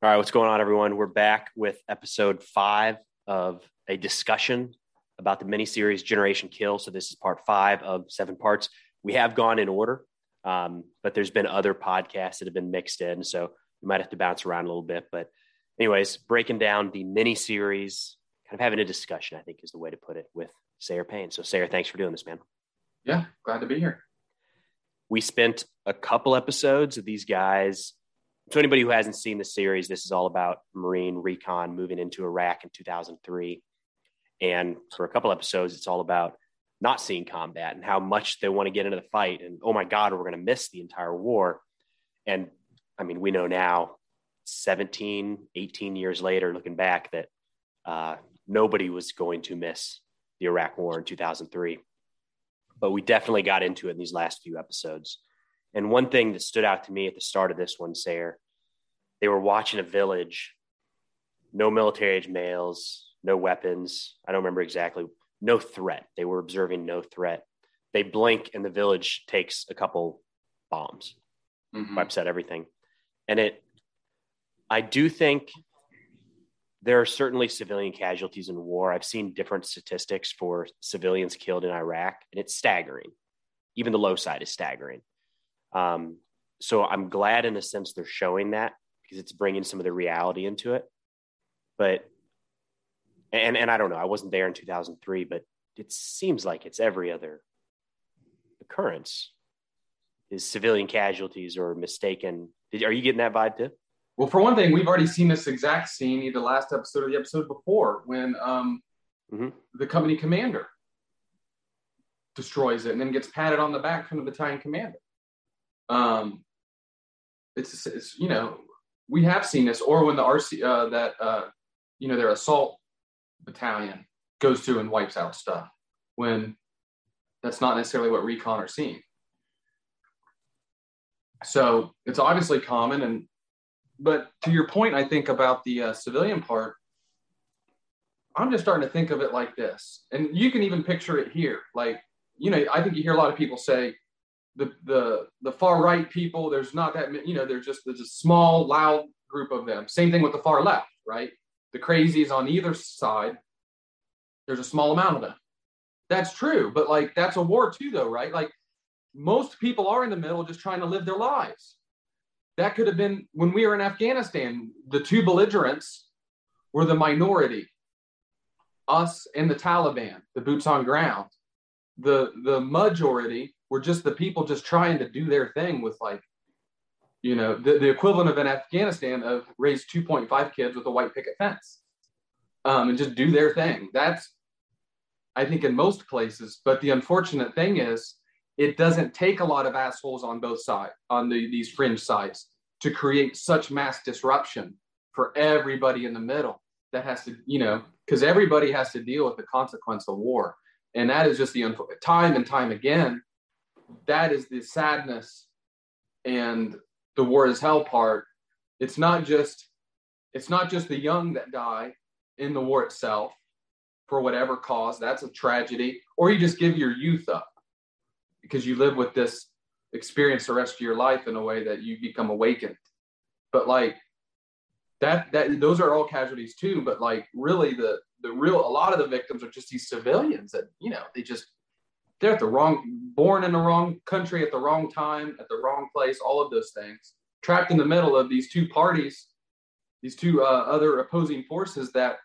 All right, what's going on, everyone? We're back with episode five of a discussion about the miniseries Generation Kill. So this is part five of seven parts. We have gone in order, um, but there's been other podcasts that have been mixed in, so we might have to bounce around a little bit. But, anyways, breaking down the miniseries, kind of having a discussion, I think is the way to put it with Sayer Payne. So, Sayer, thanks for doing this, man. Yeah, glad to be here. We spent a couple episodes of these guys so anybody who hasn't seen the series, this is all about Marine recon moving into Iraq in 2003. And for a couple episodes, it's all about not seeing combat and how much they want to get into the fight. And oh my God, we're going to miss the entire war. And I mean, we know now, 17, 18 years later, looking back, that uh, nobody was going to miss the Iraq war in 2003. But we definitely got into it in these last few episodes. And one thing that stood out to me at the start of this one, Sayer, they were watching a village, no military age males, no weapons. I don't remember exactly, no threat. They were observing no threat. They blink and the village takes a couple bombs, mm-hmm. wipes out everything. And it, I do think there are certainly civilian casualties in war. I've seen different statistics for civilians killed in Iraq, and it's staggering. Even the low side is staggering. Um, so I'm glad, in a sense, they're showing that because it's bringing some of the reality into it. But and and I don't know, I wasn't there in 2003, but it seems like it's every other occurrence is civilian casualties or mistaken. Did, are you getting that vibe too? Well, for one thing, we've already seen this exact scene either last episode or the episode before when um, mm-hmm. the company commander destroys it and then gets patted on the back from the battalion commander. Um, it's, it's you know we have seen this, or when the RC uh, that uh, you know their assault battalion goes through and wipes out stuff when that's not necessarily what recon are seeing. So it's obviously common, and but to your point, I think about the uh, civilian part. I'm just starting to think of it like this, and you can even picture it here. Like you know, I think you hear a lot of people say, the the the far right people there's not that many you know there's just there's a small loud group of them. Same thing with the far left right? The crazies on either side. There's a small amount of them. That's true but like that's a war too though right? Like most people are in the middle just trying to live their lives. That could have been when we were in afghanistan the two belligerents were the minority. Us and the taliban the boots on ground. The the majority were just the people just trying to do their thing with like you know the, the equivalent of an afghanistan of raise 2.5 kids with a white picket fence um, and just do their thing. That's i think in most places but the unfortunate thing is it doesn't take a lot of assholes on both sides on the, these fringe sides to create such mass disruption for everybody in the middle that has to you know because everybody has to deal with the consequence of war. And that is just the time and time again that is the sadness and the war is hell part. It's not just it's not just the young that die in the war itself for whatever cause. That's a tragedy. Or you just give your youth up because you live with this experience the rest of your life in a way that you become awakened. But like that that those are all casualties too. But like really the the real a lot of the victims are just these civilians that you know they just they're at the wrong born in the wrong country at the wrong time at the wrong place all of those things. Trapped in the middle of these two parties these two uh, other opposing forces that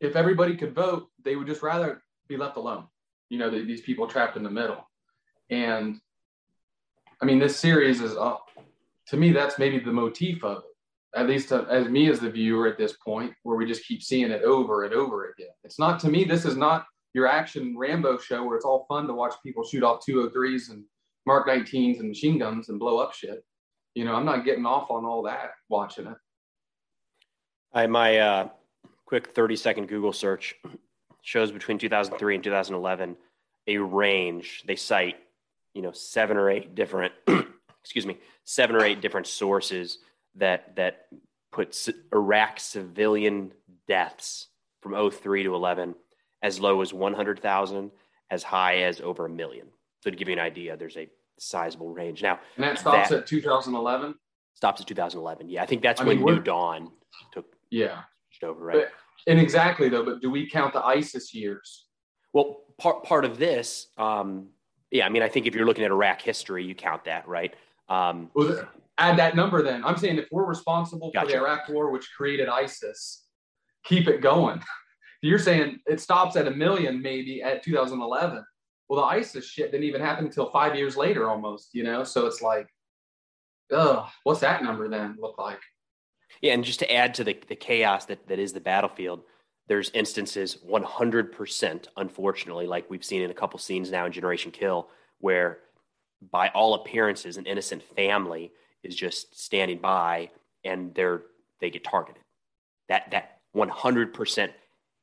if everybody could vote they would just rather be left alone. You know the, these people trapped in the middle. And i mean this series is uh, to me that's maybe the motif of it. At least uh, as me as the viewer at this point where we just keep seeing it over and over again. It's not to me this is not your action Rambo show where it's all fun to watch people shoot off 203s and Mark 19s and machine guns and blow up shit. You know, I'm not getting off on all that watching it. I my uh, quick 30 second Google search shows between 2003 and 2011 a range. They cite, you know, seven or eight different, excuse me, seven or eight different sources that that put Iraq civilian deaths from 03 to 11 as low as 100,000, as high as over a million. So to give you an idea, there's a sizable range. Now, and that stops that, at 2011. Stops at 2011. Yeah, I think that's I when mean, New Dawn took Yeah. over, right? But, and exactly though, but do we count the ISIS years? Well, part part of this, um, yeah, I mean, I think if you're looking at Iraq history, you count that, right? Um, Well, add that number then. I'm saying if we're responsible for the Iraq war, which created ISIS, keep it going. You're saying it stops at a million maybe at 2011. Well, the ISIS shit didn't even happen until five years later almost, you know? So it's like, ugh, what's that number then look like? yeah, and just to add to the, the chaos that, that is the battlefield, there's instances 100%, unfortunately, like we've seen in a couple scenes now in Generation Kill, where by all appearances, an innocent family is just standing by and they're they get targeted. That that 100%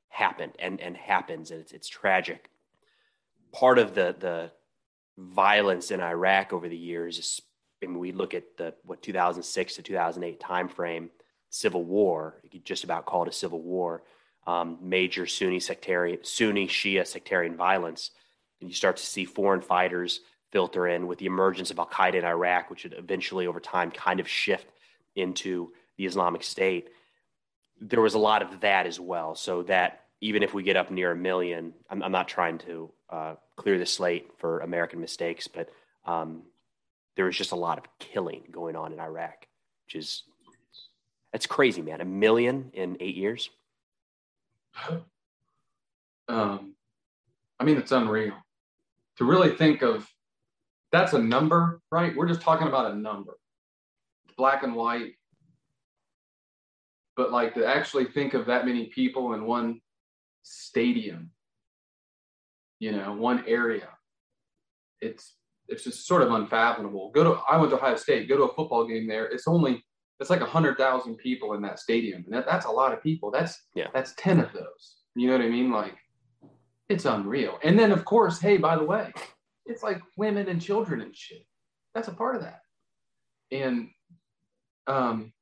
happened and and happens, and it's it's tragic. Part of the the violence in Iraq over the years is, I mean, we look at the what 2006 to 2008 timeframe, civil war. You could just about call it a civil war. Um, major Sunni sectarian, Sunni Shia sectarian violence, and you start to see foreign fighters filter in with the emergence of Al Qaeda in Iraq, which would eventually, over time, kind of shift into the Islamic State. There was a lot of that as well. So that even if we get up near a million, I'm, I'm not trying to uh, clear the slate for American mistakes, but um, there was just a lot of killing going on in Iraq, which is that's crazy, man. A million in eight years. Um, I mean, it's unreal to really think of that's a number, right? We're just talking about a number, black and white. But like to actually think of that many people in one stadium, you know, one area, it's it's just sort of unfathomable. Go to I went to Ohio State. Go to a football game there. It's only it's like a hundred thousand people in that stadium, and that, that's a lot of people. That's Yeah. that's ten of those. You know what I mean? Like it's unreal. And then of course, hey, by the way, it's like women and children and shit. That's a part of that. And um,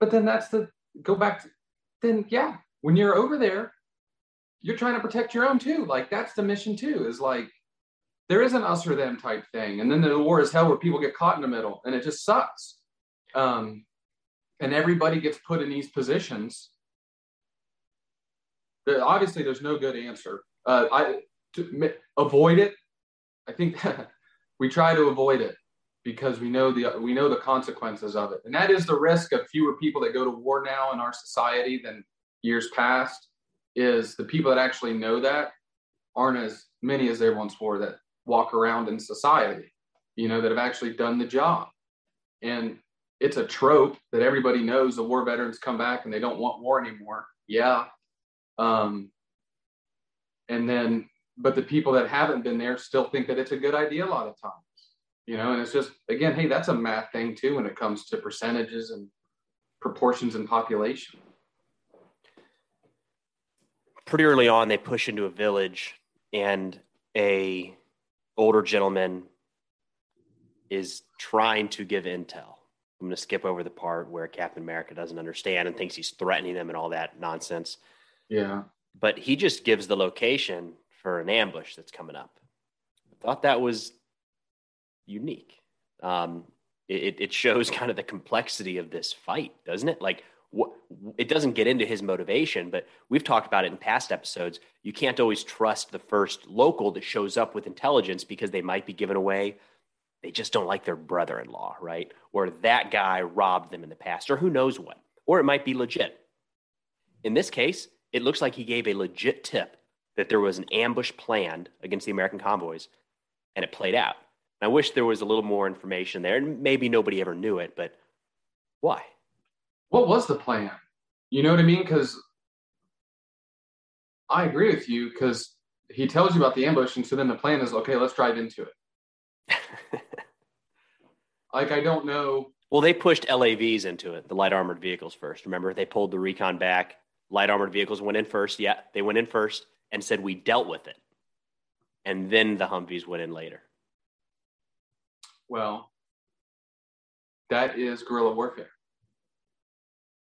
but then that's the go back to then yeah, when you're over there, you're trying to protect your own too. Like that's the mission too, is like there is an us or them type thing. And then the war is hell where people get caught in the middle and it just sucks. Um, and everybody gets put in these positions. Obviously, there's no good answer. Uh, I to avoid it. I think we try to avoid it because we know the we know the consequences of it, and that is the risk of fewer people that go to war now in our society than years past. Is the people that actually know that aren't as many as there once were that walk around in society, you know, that have actually done the job. And it's a trope that everybody knows the war veterans come back and they don't want war anymore. Yeah. Um, and then, but the people that haven't been there still think that it's a good idea a lot of times, you know, and it's just, again, hey, that's a math thing too when it comes to percentages and proportions and population. pretty early on they push into a village and a older gentleman is trying to give intel i'm going to skip over the part where captain america doesn't understand and thinks he's threatening them and all that nonsense Yeah. but he just gives the location for an ambush that's coming up i thought that was unique. Um, it, it shows kind of the complexity of this fight doesn't it? Like it doesn't get into his motivation but we've talked about it in past episodes. You can't always trust the first local that shows up with intelligence because they might be given away. They just don't like their brother-in-law right? Or that guy robbed them in the past or who knows what. Or it might be legit. In this case it looks like he gave a legit tip that there was an ambush planned against the american convoys and it played out and i wish there was a little more information there and maybe nobody ever knew it but why What was the plan? You know what I mean? Because I agree with you because he tells you about the ambush. And so then the plan is okay, let's drive into it. Like, I don't know. Well, they pushed LAVs into it, the light armored vehicles first. Remember, they pulled the recon back. Light armored vehicles went in first. Yeah, they went in first and said we dealt with it. And then the Humvees went in later. Well, that is guerrilla warfare.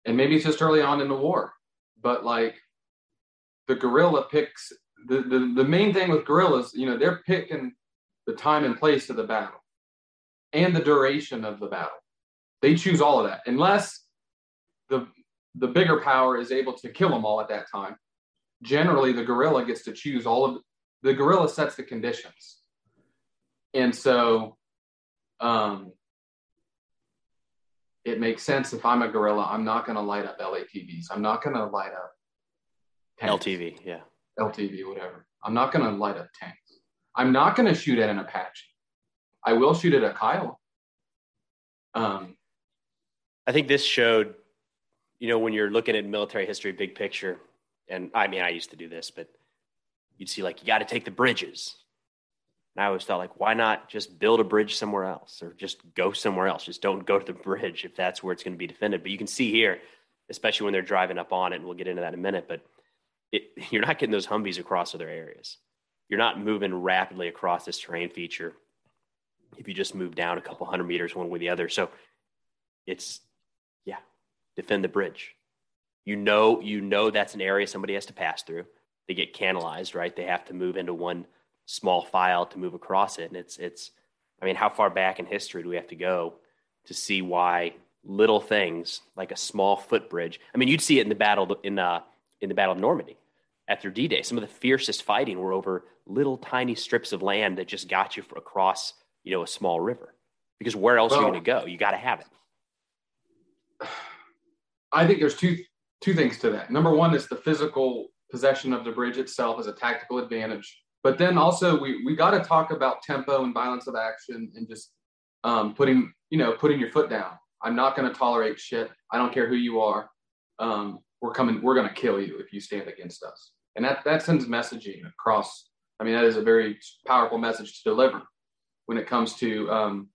And maybe it's just early on in the war, but like the guerrilla picks the, the, the main thing with guerrillas, you know, they're picking the time and place of the battle and the duration of the battle. They choose all of that unless the the bigger power is able to kill them all at that time. Generally, the guerrilla gets to choose all of the guerrilla sets the conditions, and so um, it makes sense if I'm a guerrilla, I'm not going to light up LATVs. I'm not going to light up tanks. LTV, yeah. LTV, whatever. I'm not going to light up tanks. I'm not going to shoot at an Apache. I will shoot at a Kyle. Um, I think this showed, you know, when you're looking at military history, big picture, and I mean, I used to do this, but you'd see like, you got to take the bridges. And I always thought, like, why not just build a bridge somewhere else or just go somewhere else? Just don't go to the bridge if that's where it's going to be defended. But you can see here, especially when they're driving up on it, and we'll get into that in a minute, but it, you're not getting those Humvees across other areas. You're not moving rapidly across this terrain feature if you just move down a couple hundred meters one way or the other. So it's, yeah, defend the bridge. You know, you know that's an area somebody has to pass through. They get canalized, right? They have to move into one small file to move across it. And it's, it's, I mean, how far back in history do we have to go to see why little things like a small footbridge? I mean, you'd see it in the battle in, uh, in the Battle of Normandy after D-Day. Some of the fiercest fighting were over little tiny strips of land that just got you across, you know, a small river. Because where else well, are you going to go? You got to have it. I think there's two two things to that. Number one is the physical possession of the bridge itself as a tactical advantage. But then also we we got to talk about tempo and violence of action and just um, putting you know putting your foot down. I'm not going to tolerate shit. I don't care who you are. Um, we're coming. We're going to kill you if you stand against us. And that that sends messaging across. I mean, that is a very powerful message to deliver when it comes to. Um,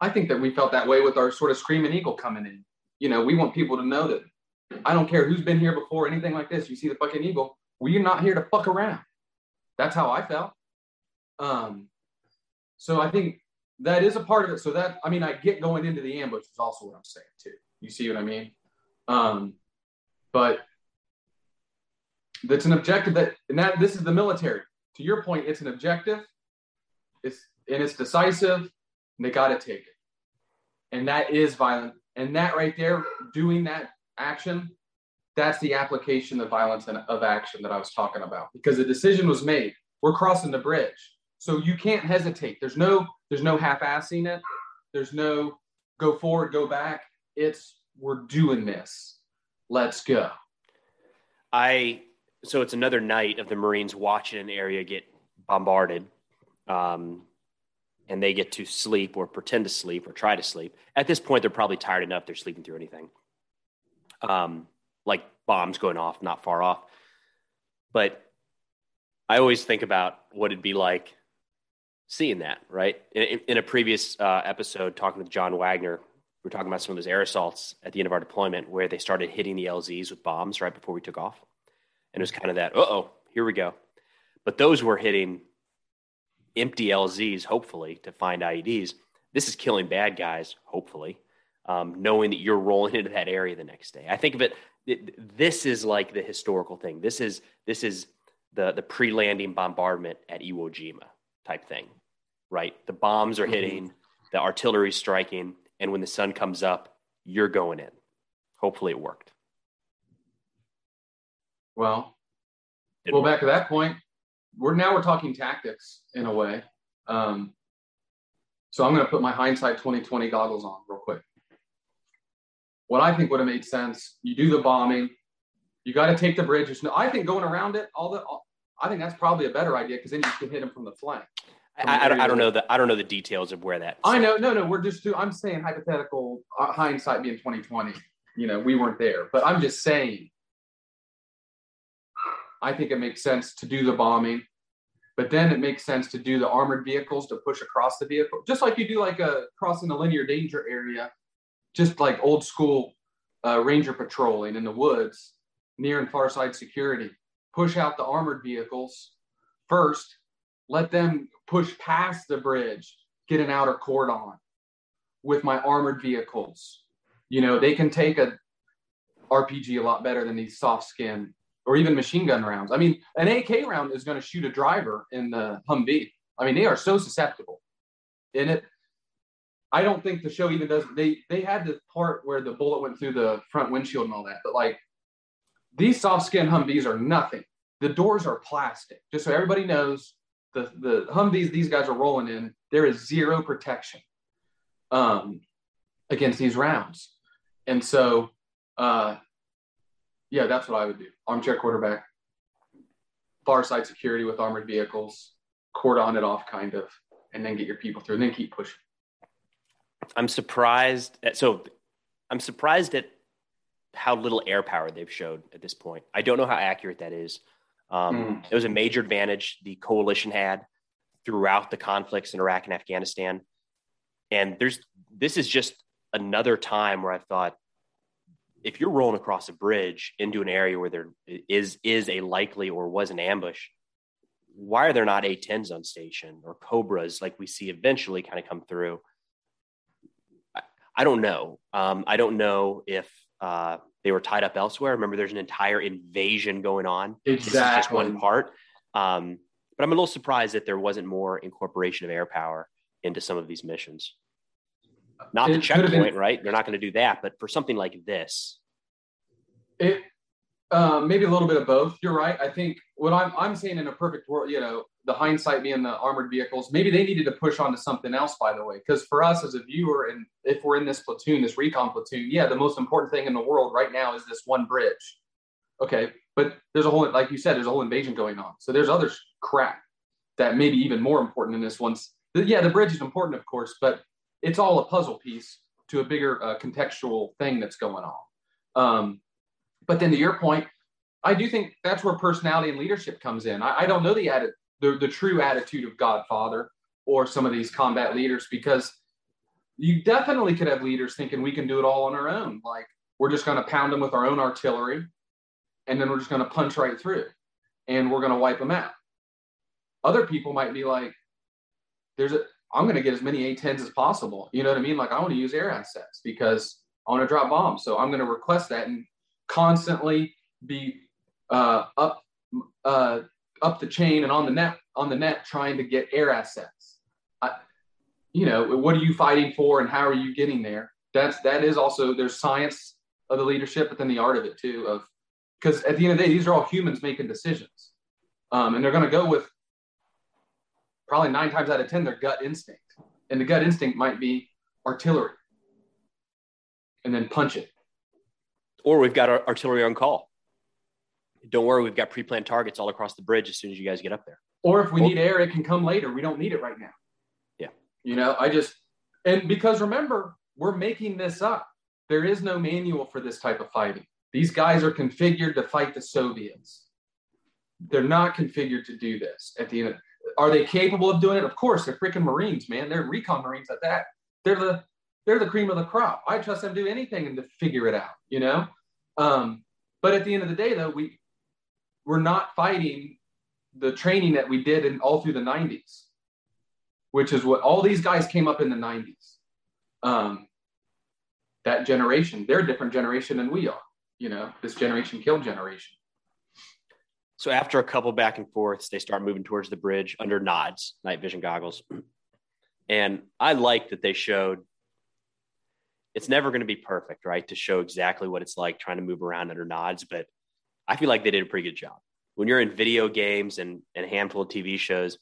I think that we felt that way with our sort of screaming eagle coming in. You know, we want people to know that I don't care who's been here before, anything like this. You see the fucking eagle. We're not here to fuck around. That's how I felt. Um, so I think that is a part of it. So that I mean, I get going into the ambush is also what I'm saying too. You see what I mean? Um, but that's an objective that, and that this is the military. To your point, it's an objective. It's and it's decisive. And they got to take it, and that is violent. And that right there, doing that action, that's the application of violence and of action that I was talking about. Because the decision was made. We're crossing the bridge, so you can't hesitate. There's no there's no half-assing it. There's no go forward, go back. It's we're doing this. Let's go. I so it's another night of the Marines watching an area get bombarded. Um, and they get to sleep or pretend to sleep or try to sleep. At this point, they're probably tired enough they're sleeping through anything. Um, like bombs going off not far off. But I always think about what it'd be like seeing that, right? In, in a previous uh, episode, talking with John Wagner, we were talking about some of those air assaults at the end of our deployment where they started hitting the LZs with bombs right before we took off. And it was kind of that, oh, here we go. But those were hitting empty LZs, hopefully, to find IEDs. This is killing bad guys, hopefully, um, knowing that you're rolling into that area the next day. I think of it, it, this is like the historical thing. This is this is the the pre-landing bombardment at Iwo Jima type thing, right? The bombs are mm-hmm. hitting, the artillery striking, and when the sun comes up, you're going in. Hopefully, it worked. Well, well, back to that point, we're now we're talking tactics in a way. Um, so I'm going to put my hindsight 2020 goggles on real quick. What I think would have made sense, you do the bombing, you got to take the bridge. No, I think going around it, all the, all, I think that's probably a better idea because then you can hit them from the flank. I, I, don't, I, don't know the I don't know the details of where that. I know, no, no. We're just. Doing I'm saying hypothetical uh, hindsight being 2020. You know, we weren't there, but I'm just saying I think it makes sense to do the bombing, but then it makes sense to do the armored vehicles to push across the vehicle, just like you do like a crossing the linear danger area, just like old school uh, ranger patrolling in the woods, near and far side security. Push out the armored vehicles first, let them push past the bridge, get an outer cordon with my armored vehicles. You know, they can take a RPG a lot better than these soft skin or even machine gun rounds. I mean, an AK round is going to shoot a driver in the Humvee. I mean, they are so susceptible in it. I don't think the show even does. They they had the part where the bullet went through the front windshield and all that, but like these soft skin Humvees are nothing. The doors are plastic. Just so everybody knows, the the Humvees these guys are rolling in, there is zero protection um, against these rounds, and so uh, yeah, that's what I would do. Armchair quarterback, far side security with armored vehicles, cordon it off kind of, and then get your people through, and then keep pushing. I'm surprised. At, so I'm surprised at how little air power they've showed at this point. I don't know how accurate that is. Um, mm. It was a major advantage the coalition had throughout the conflicts in Iraq and Afghanistan. And there's this is just another time where I thought if you're rolling across a bridge into an area where there is is a likely or was an ambush, why are there not A10s on station or Cobras like we see eventually kind of come through? I, don't know. Um, I don't know if uh, they were tied up elsewhere. Remember, there's an entire invasion going on. Exactly. just one part. Um, but I'm a little surprised that there wasn't more incorporation of air power into some of these missions. Not it the checkpoint, been, right? They're not going to do that, but for something like this, it um, maybe a little bit of both. You're right. I think what I'm I'm saying in a perfect world, you know, the hindsight being the armored vehicles, maybe they needed to push on to something else. By the way, because for us as a viewer, and if we're in this platoon, this recon platoon, yeah, the most important thing in the world right now is this one bridge. Okay, but there's a whole, like you said, there's a whole invasion going on. So there's other crap that may be even more important than this one. Yeah, the bridge is important, of course, but it's all a puzzle piece to a bigger uh, contextual thing that's going on. Um, but then to your point, I do think that's where personality and leadership comes in. I, I don't know the, atti- the the true attitude of Godfather or some of these combat leaders because you definitely could have leaders thinking we can do it all on our own. Like we're just going to pound them with our own artillery, and then we're just going to punch right through, and we're going to wipe them out. Other people might be like, "There's a I'm going to get as many A10s as possible. You know what I mean? Like I want to use air assets because I want to drop bombs. So I'm going to request that and constantly be uh, up uh, up the chain and on the net on the net trying to get air assets. I, you know, what are you fighting for and how are you getting there? That's that is also there's science of the leadership, but then the art of it too. Of because at the end of the day, these are all humans making decisions, um, and they're going to go with probably nine times out of 10, their gut instinct. And the gut instinct might be artillery and then punch it. Or we've got our artillery on call. Don't worry, we've got pre planned targets all across the bridge as soon as you guys get up there. Or if we need air, it can come later. We don't need it right now. Yeah. You know, I just, and because remember, we're making this up. There is no manual for this type of fighting. These guys are configured to fight the Soviets. They're not configured to do this at the end. Of, are they capable of doing it? Of course, they're freaking Marines, man. They're recon Marines at that. They're the they're the cream of the crop. I trust them to do anything and to figure it out, you know. Um, but at the end of the day, though, we we're not fighting the training that we did in all through the 90s, which is what all these guys came up in the 90s. Um, that generation, they're a different generation than we are. You know, this generation killed generation. So after a couple back and forths, they start moving towards the bridge under nods, night vision goggles. And I like that they showed it's never going to be perfect, right? To show exactly what it's like trying to move around under nods, but I feel like they did a pretty good job. When you're in video games and, and a handful of TV shows,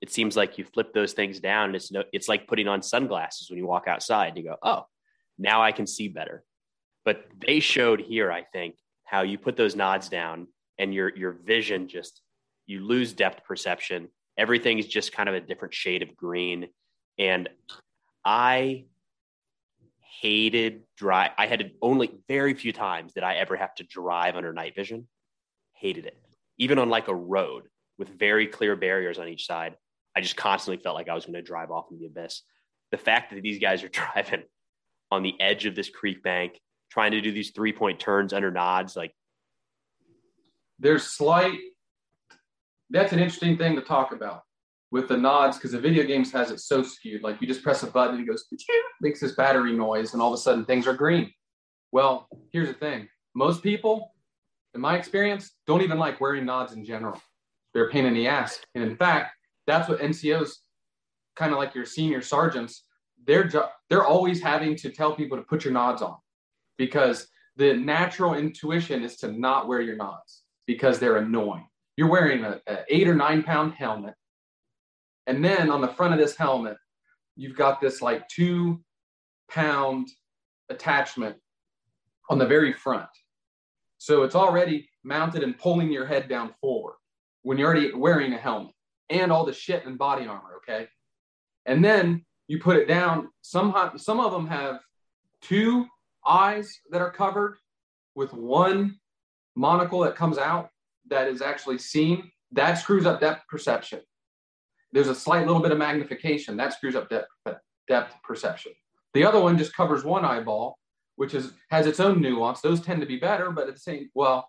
it seems like you flip those things down. And it's no, it's like putting on sunglasses when you walk outside. You go, oh, now I can see better. But they showed here, I think, how you put those nods down and your your vision just you lose depth perception. Everything is just kind of a different shade of green. And I hated drive. I had only very few times that I ever have to drive under night vision. Hated it. Even on like a road with very clear barriers on each side, I just constantly felt like I was going to drive off into the abyss. The fact that these guys are driving on the edge of this creek bank, trying to do these three point turns under nods, like there's slight that's an interesting thing to talk about with the nods because the video games has it so skewed. Like you just press a button and it goes makes this battery noise and all of a sudden things are green. Well here's the thing. Most people in my experience don't even like wearing nods in general. They're a pain in the ass. And in fact that's what ncos kind of like your senior sergeants they're they're always having to tell people to put your nods on because the natural intuition is to not wear your nods because they're annoying. You're wearing a, a eight or nine pound helmet, and then on the front of this helmet, you've got this like two pound attachment on the very front. So it's already mounted and pulling your head down forward when you're already wearing a helmet and all the shit and body armor. Okay. And then you put it down. Some, some of them have two eyes that are covered with one monocle that comes out that is actually seen. That screws up depth perception. There's a slight little bit of magnification that screws up depth, depth perception. The other one just covers one eyeball, which is has its own nuance. Those tend to be better, but at the same well,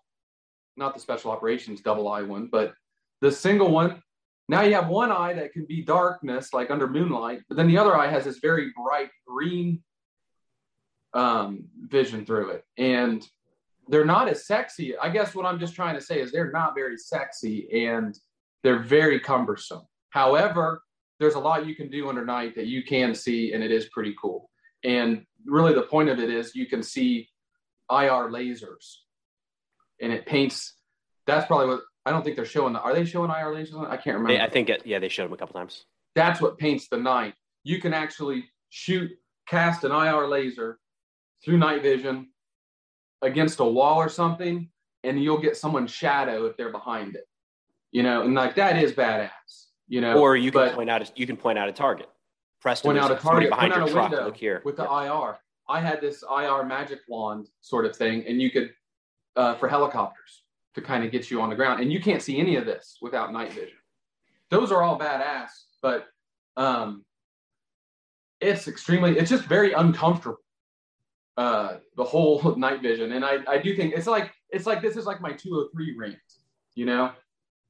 not the special operations double eye one, but the single one. Now you have one eye that can be darkness, like under moonlight, but then the other eye has this very bright green um, vision through it, and they're not as sexy. I guess what I'm just trying to say is they're not very sexy and they're very cumbersome. However, there's a lot you can do under night that you can see, and it is pretty cool. And really, the point of it is you can see IR lasers, and it paints. That's probably what I don't think they're showing. The, are they showing IR lasers? I can't remember. I think it, yeah, they showed them a couple times. That's what paints the night. You can actually shoot, cast an IR laser through night vision against a wall or something, and you'll get someone's shadow if they're behind it. You know, and like that is badass. You know, or you can point out a, you can point out a target. Preston, point out a target behind your truck. Look here with the IR. I had this IR magic wand sort of thing, and you could uh, for helicopters to kind of get you on the ground, and you can't see any of this without night vision. Those are all badass, but um, it's extremely. It's just very uncomfortable. Uh, the whole night vision, and I I do think it's like it's like this is like my 203 rant, you know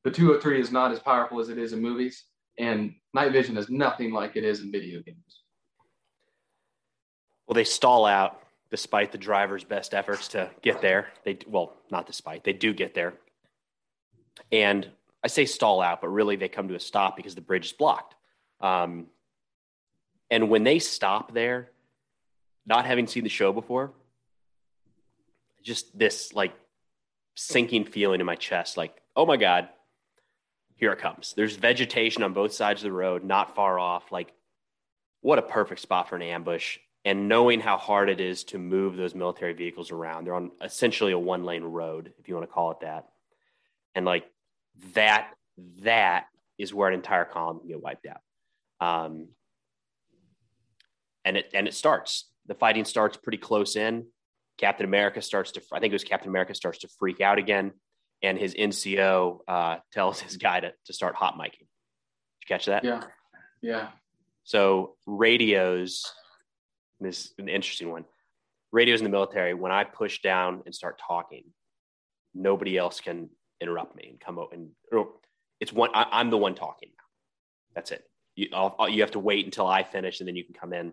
the 203 is not as powerful as it is in movies, and night vision is nothing like it is in video games. Well, they stall out despite the driver's best efforts to get there. They well, not despite they do get there, and I say stall out, but really they come to a stop because the bridge is blocked. Um, and when they stop there, not having seen the show before, just this like sinking feeling in my chest, like, oh my god, here it comes. There's vegetation on both sides of the road, not far off. Like, what a perfect spot for an ambush. And knowing how hard it is to move those military vehicles around, they're on essentially a one lane road, if you want to call it that. And like that, that is where an entire column can get wiped out. Um, and it and it starts. The fighting starts pretty close in. Captain America starts to, I think it was Captain America starts to freak out again and his NCO uh, tells his guy to, to start hot miking. Did you catch that? Yeah. Yeah. So radios, this is an interesting one. Radios in the military, when I push down and start talking, nobody else can interrupt me and come out and it's one, I, am the one talking now. That's it. You, I'll, you have to wait until I finish and then you can come in.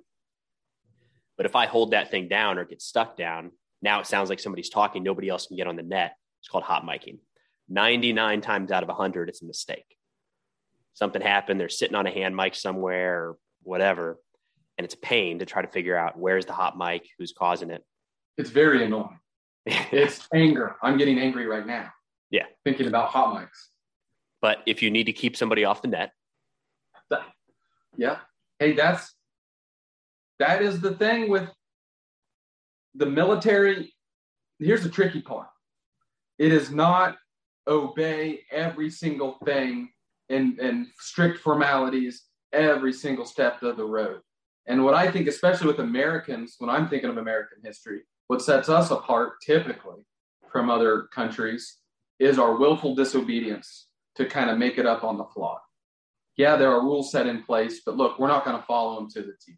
But if I hold that thing down or get stuck down, now it sounds like somebody's talking. Nobody else can get on the net. It's called hot miking. 99 times out of 100, it's a mistake. Something happened, they're sitting on a hand mic somewhere or whatever, and it's a pain to try to figure out where's the hot mic, who's causing it. It's very annoying. it's anger. I'm getting angry right now. Yeah. Thinking about hot mics. But if you need to keep somebody off the net. Yeah. Hey, that's that is the thing with the military. Here's the tricky part it is not obey every single thing and, and strict formalities every single step of the road. And what I think, especially with Americans, when I'm thinking of American history, what sets us apart typically from other countries is our willful disobedience to kind of make it up on the fly. Yeah, there are rules set in place, but look, we're not going to follow them to the T.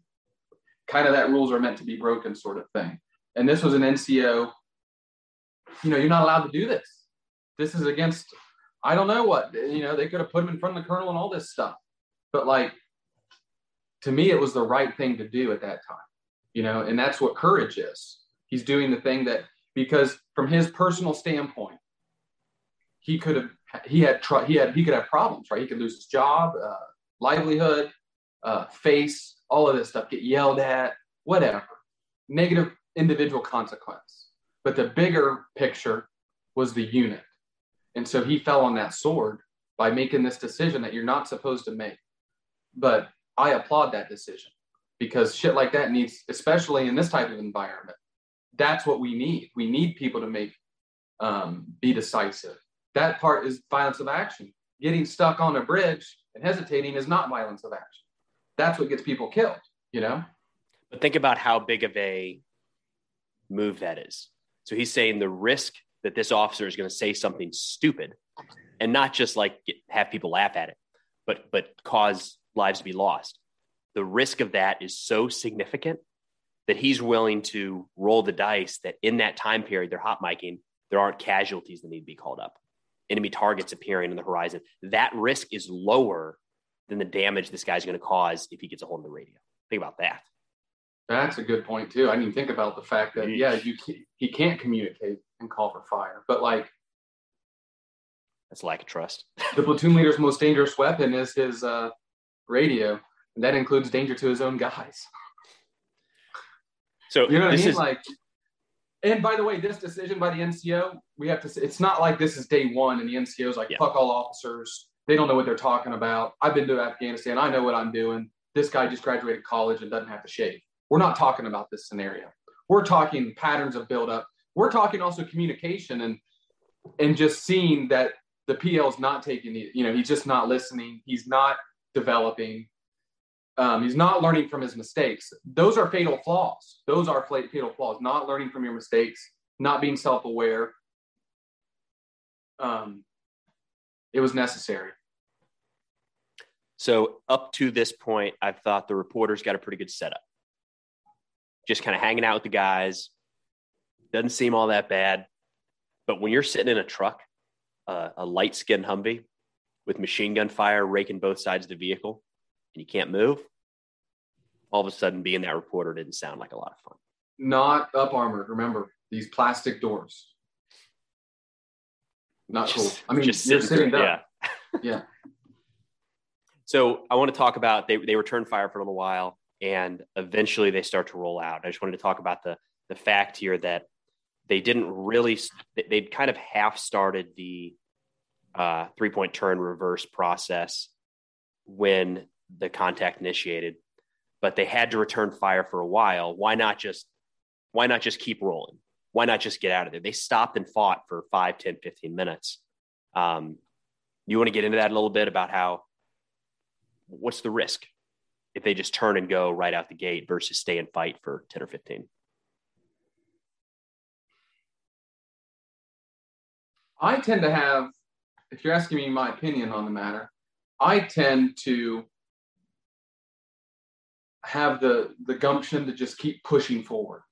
Kind of that rules are meant to be broken sort of thing. And this was an NCO you know, you're not allowed to do this. This is against, I don't know what, you know, they could have put him in front of the colonel and all this stuff. But like, to me, it was the right thing to do at that time, you know, and that's what courage is. He's doing the thing that, because from his personal standpoint, he could have, he had, tr- he had, he could have problems, right? He could lose his job, uh, livelihood, uh, face, all of this stuff, get yelled at, whatever. Negative individual consequence. But the bigger picture was the unit. And so he fell on that sword by making this decision that you're not supposed to make. But I applaud that decision because shit like that needs, especially in this type of environment, that's what we need. We need people to make, um, be decisive. That part is violence of action. Getting stuck on a bridge and hesitating is not violence of action. That's what gets people killed, you know? But think about how big of a move that is. So he's saying the risk that this officer is going to say something stupid and not just like get, have people laugh at it, but but cause lives to be lost. The risk of that is so significant that he's willing to roll the dice that in that time period they're hot miking, there aren't casualties that need to be called up. Enemy targets appearing on the horizon. That risk is lower than the damage this guy's going to cause if he gets a hold of the radio. Think about that. That's a good point too. I didn't think about the fact that yeah, you he can't communicate and call for fire, but like it's lack of trust. the platoon leader's most dangerous weapon is his uh, radio, and that includes danger to his own guys. So you know what I mean? Is... Like, and by the way, this decision by the NCO, we have to. Say, It's not like this is day one, and the NCO is like, yeah. "Fuck all officers." They don't know what they're talking about. I've been to Afghanistan. I know what I'm doing. This guy just graduated college and doesn't have to shave. We're not talking about this scenario. We're talking patterns of buildup. We're talking also communication and and just seeing that the PL is not taking the, you know, he's just not listening. He's not developing. Um, he's not learning from his mistakes. Those are fatal flaws. Those are fatal flaws. Not learning from your mistakes, not being self-aware. Um, it was necessary. So up to this point, I've thought the reporters got a pretty good setup just kind of hanging out with the guys. Doesn't seem all that bad. But when you're sitting in a truck, uh, a light skinned Humvee with machine gun fire raking both sides of the vehicle, and you can't move, all of a sudden being that reporter didn't sound like a lot of fun. Not up armored. Remember these plastic doors. Not just, cool. I mean, just you're sitting, sitting Yeah. yeah. So I want to talk about they they returned fire for a little while and eventually they start to roll out. I just wanted to talk about the the fact here that they didn't really they'd kind of half started the uh, three point turn reverse process when the contact initiated, but they had to return fire for a while. Why not just why not just keep rolling? Why not just get out of there? They stopped and fought for 5, 10, 15 minutes. Um, you want to get into that a little bit about how what's the risk if they just turn and go right out the gate versus stay and fight for 10 or 15? I tend to have, if you're asking me my opinion on the matter, I tend to have the the gumption to just keep pushing forward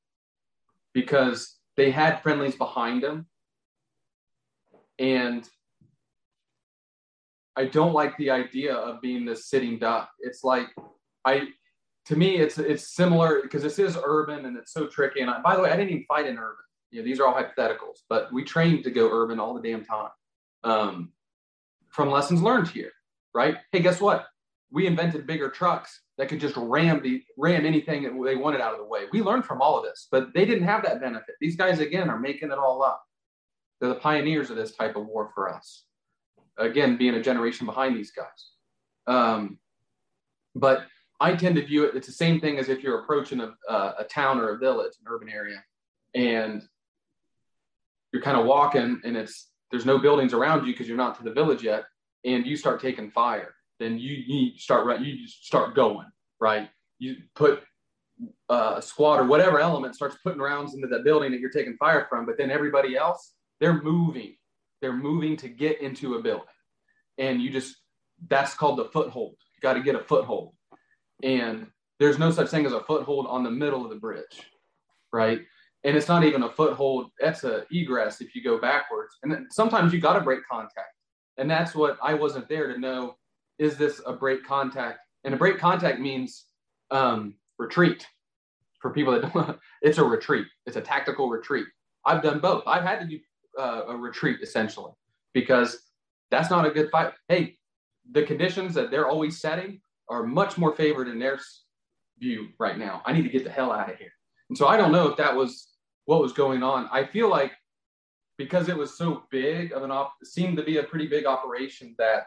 because they had friendlies behind them and I don't like the idea of being this sitting duck. It's like I to me it's it's similar because this is urban and it's so tricky. And I, by the way, I didn't even fight in urban. You know, these are all hypotheticals, but we trained to go urban all the damn time. Um, from lessons learned here, right? Hey, guess what? We invented bigger trucks that could just ram the ram anything that they wanted out of the way. We learned from all of this, but they didn't have that benefit. These guys again are making it all up. They're the pioneers of this type of war for us. Again, being a generation behind these guys. Um, but I tend to view it, it's the same thing as if you're approaching a, a town or a village, an urban area, and you're kind of walking and it's, there's no buildings around you because you're not to the village yet, and you start taking fire. Then you, you start, you start going, right? You put uh, a squad or whatever element starts putting rounds into that building that you're taking fire from, but then everybody else, they're moving. They're moving to get into a building. And you just, that's called the foothold. You got to get a foothold and there's no such thing as a foothold on the middle of the bridge, right? And it's not even a foothold. That's a egress if you go backwards. And sometimes you got to break contact, and that's what I wasn't there to know. Is this a break contact? And a break contact means um, retreat. For people that don't, it's a retreat. It's a tactical retreat. I've done both. I've had to do uh, a retreat essentially because that's not a good fight. Hey, the conditions that they're always setting are much more favored in their view right now. I need to get the hell out of here. And so I don't know if that was what was going on. I feel like because it was so big of an op, seemed to be a pretty big operation that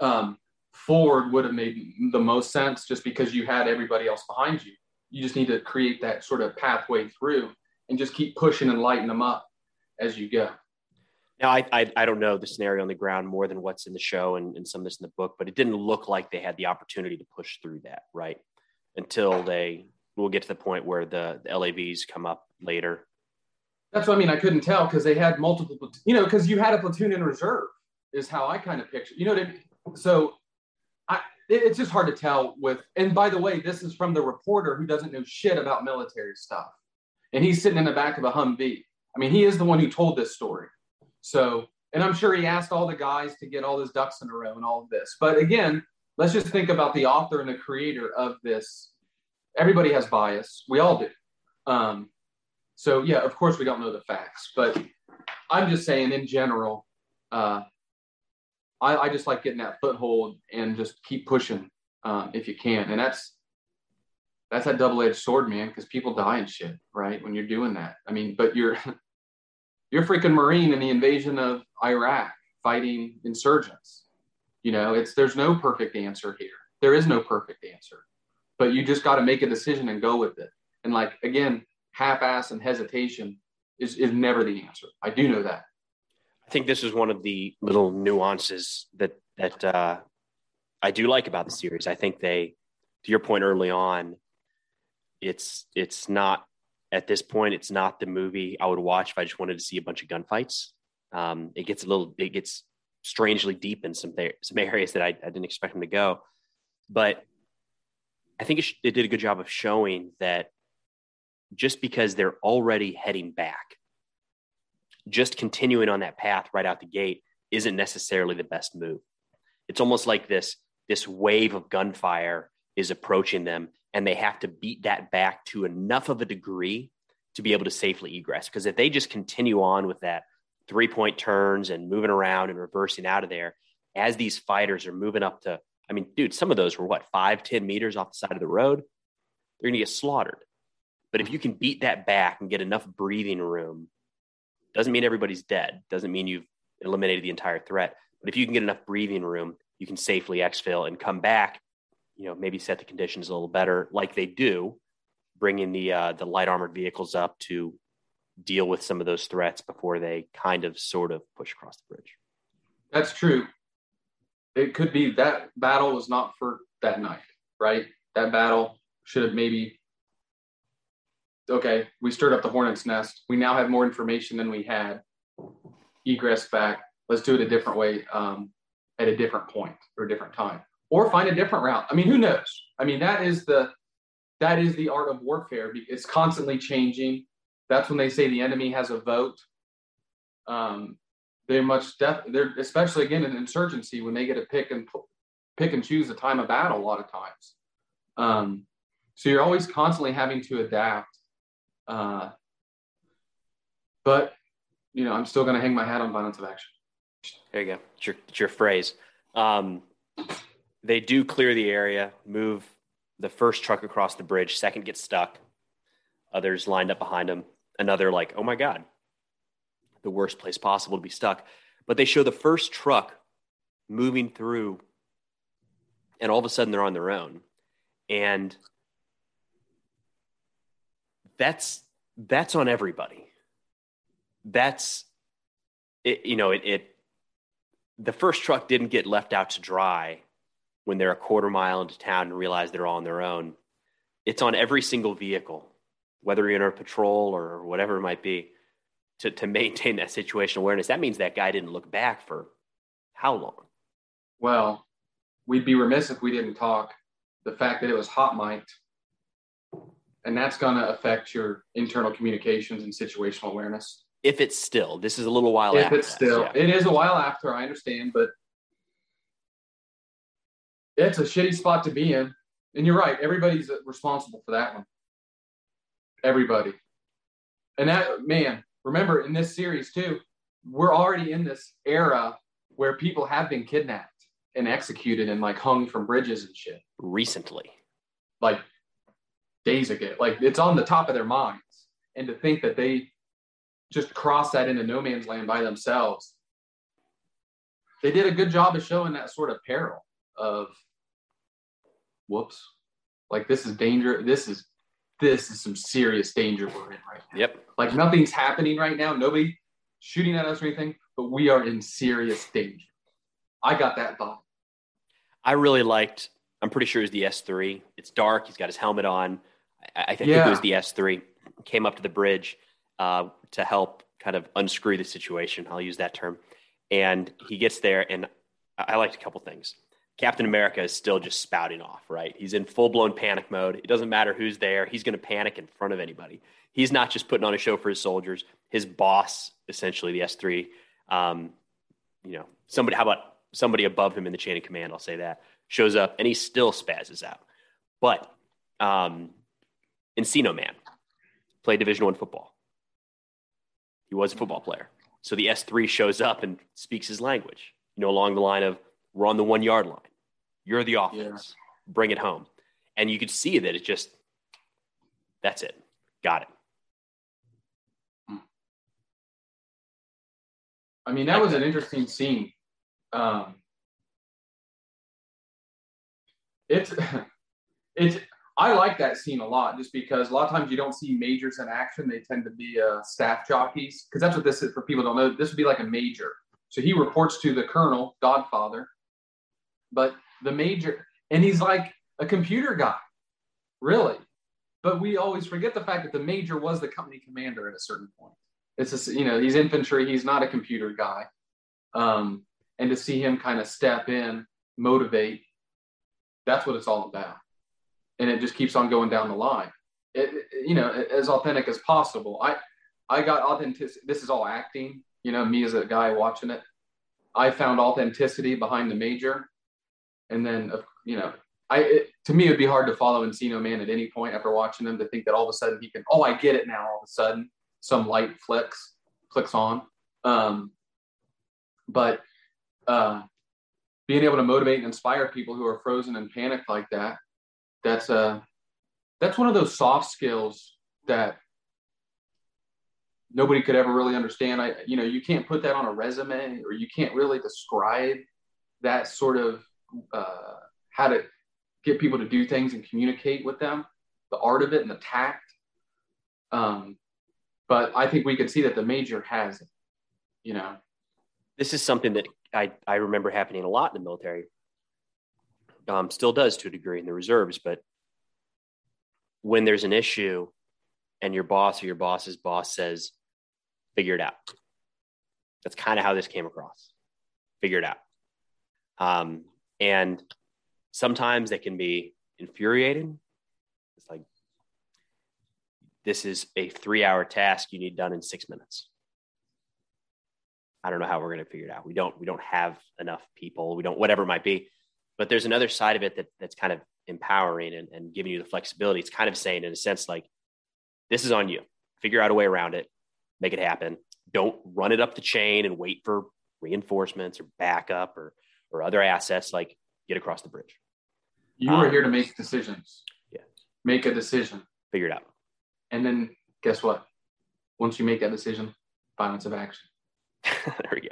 um, forward would have made the most sense just because you had everybody else behind you. You just need to create that sort of pathway through and just keep pushing and lighting them up as you go. Now, I, I, I don't know the scenario on the ground more than what's in the show and, and some of this in the book, but it didn't look like they had the opportunity to push through that, right? Until they, we'll get to the point where the, the LAVs come up later. That's what I mean. I couldn't tell because they had multiple, you know, because you had a platoon in reserve, is how I kind of picture. You know what I mean? So I, it's just hard to tell with. And by the way, this is from the reporter who doesn't know shit about military stuff, and he's sitting in the back of a Humvee. I mean, he is the one who told this story. So, and I'm sure he asked all the guys to get all his ducks in a row and all of this. But again, let's just think about the author and the creator of this. Everybody has bias. We all do. Um, so yeah, of course we don't know the facts, but I'm just saying in general, uh, I, I, just like getting that foothold and just keep pushing um, if you can. And that's that's that double-edged sword, man, because people die and shit, right? When you're doing that. I mean, but you're you're freaking Marine in the invasion of Iraq fighting insurgents. You know, it's there's no perfect answer here. There is no perfect answer. But you just got to make a decision and go with it. And like again, half-ass and hesitation is is never the answer. I do know that. I think this is one of the little nuances that that uh, I do like about the series. I think they, to your point early on, it's it's not at this point, it's not the movie I would watch if I just wanted to see a bunch of gunfights. Um, it gets a little, it gets strangely deep in some some areas that I, I didn't expect them to go, but I think it, sh- it did a good job of showing that just because they're already heading back, just continuing on that path right out the gate isn't necessarily the best move. It's almost like this this wave of gunfire is approaching them and they have to beat that back to enough of a degree to be able to safely egress. Because if they just continue on with that three point turns and moving around and reversing out of there, as these fighters are moving up to, I mean, dude, some of those were what, five, ten meters off the side of the road? They're going to get slaughtered. But if you can beat that back and get enough breathing room, doesn't mean everybody's dead, doesn't mean you've eliminated the entire threat. But if you can get enough breathing room, you can safely exfil and come back you know maybe set the conditions a little better, like they do, bringing the uh, the light armored vehicles up to deal with some of those threats before they kind of sort of push across the bridge. That's true. It could be that battle was not for that night, right? That battle should have maybe okay, we stirred up the hornet's nest. We now have more information than we had. Egress back. Let's do it a different way um, at a different point or a different time or find a different route. I mean, who knows? I mean, that is the that is the art of warfare. It's constantly changing. That's when they say the enemy has a vote. Um, they're much def- they're especially again in insurgency when they get to pick and pick and choose the time of battle a lot of times. Um, so you're always constantly having to adapt. Uh, but you know, I'm still going to hang my hat on violence of action. There you go. It's your, it's your phrase. Um, they do clear the area, move the first truck across the bridge, second gets stuck, others lined up behind them. Another, like, oh my God, the worst place possible to be stuck. But they show the first truck moving through, and all of a sudden they're on their own. And that's that's on everybody. That's it, you know, it, it the first truck didn't get left out to dry when they're a quarter mile into town and realize they're all on their own. It's on every single vehicle, whether you're in a patrol or whatever it might be, to, to maintain that situational awareness. That means that guy didn't look back for how long? Well, we'd be remiss if we didn't talk the fact that it was hot mic'd. And that's going to affect your internal communications and situational awareness. If it's still, this is a little while if after. If it's still, yeah. it is a while after, I understand, but it's a shitty spot to be in. And you're right, everybody's responsible for that one. Everybody. And that, man, remember in this series too, we're already in this era where people have been kidnapped and executed and like hung from bridges and shit. Recently. Like days ago. Like it's on the top of their minds. And to think that they just cross that into no man's land by themselves, they did a good job of showing that sort of peril of whoops, like this is danger. This is this is some serious danger we're in right now. Yep. Like nothing's happening right now. Nobody shooting at us or anything, but we are in serious danger. I got that vibe. I really liked. I'm pretty sure it was the S3. It's dark. He's got his helmet on. I, I think Yeah. it was the S3. Came up to the bridge uh, to help kind of unscrew the situation. I'll use that term. And he gets there, and I I liked a couple things. Captain America is still just spouting off, right? He's in full blown panic mode. It doesn't matter who's there. He's going to panic in front of anybody. He's not just putting on a show for his soldiers. His boss, essentially the S3, um, you know, somebody, how about somebody above him in the chain of command? I'll say that shows up and he still spazzes out. But um, Encino Man played Division One football. He was a football player. So the S3 shows up and speaks his language, you know, along the line of, we're on the one yard line. You're the offense. Bring it home. And you could see that it just, that's it. Got it. I mean, that was an interesting scene. Um, it's it's I like that scene a lot just because a lot of times you don't see majors in action. They tend to be uh, staff jockeys because that's what this is for people don't know. This would be like a major. So he reports to the colonel, Godfather, but the major, and he's like a computer guy, really. But we always forget the fact that the major was the company commander at a certain point. It's just, you know, he's infantry, he's not a computer guy. Um, and to see him kind of step in, motivate, that's what it's all about. And it just keeps on going down the line. It- you know, as authentic as possible. I, I got authenticity. This is all acting, you know, me as a guy watching it. I found authenticity behind the major. And then, uh, you know, I, it, to me, it'd be hard to follow Encino Man at any point after watching him to think that all of a sudden he can, oh, I get it now. All of a sudden, some light flicks, clicks on. Um, but uh, being able to motivate and inspire people who are frozen and panicked like that, that's a, that's one of those soft skills that nobody could ever really understand. I, you know, you can't put that on a resume or you can't really describe that sort of uh, how to get people to do things and communicate with them, the art of it and the tact. Um, but I think we can see that the major has you know. This is something that I, I remember happening a lot in the military. Um, still does to a degree in the reserves, but when there's an issue and your boss or your boss's boss says, figure it out. That's kind of how this came across. Figure it out. Um, and sometimes they can be infuriating. It's like, this is a three hour task you need done in six minutes. I don't know how we're going to figure it out. We don't, we don't have enough people. We don't, whatever it might be. But there's another side of it that that's kind of empowering and, and giving you the flexibility. It's kind of saying, in a sense, like, this is on you. Figure out a way around it, make it happen. Don't run it up the chain and wait for reinforcements or backup or, or other assets. Like, get across the bridge, You were Um, here to make decisions. yeah. Make a decision. figure it out. And then guess what? Once you make that decision, violence of action. there we go.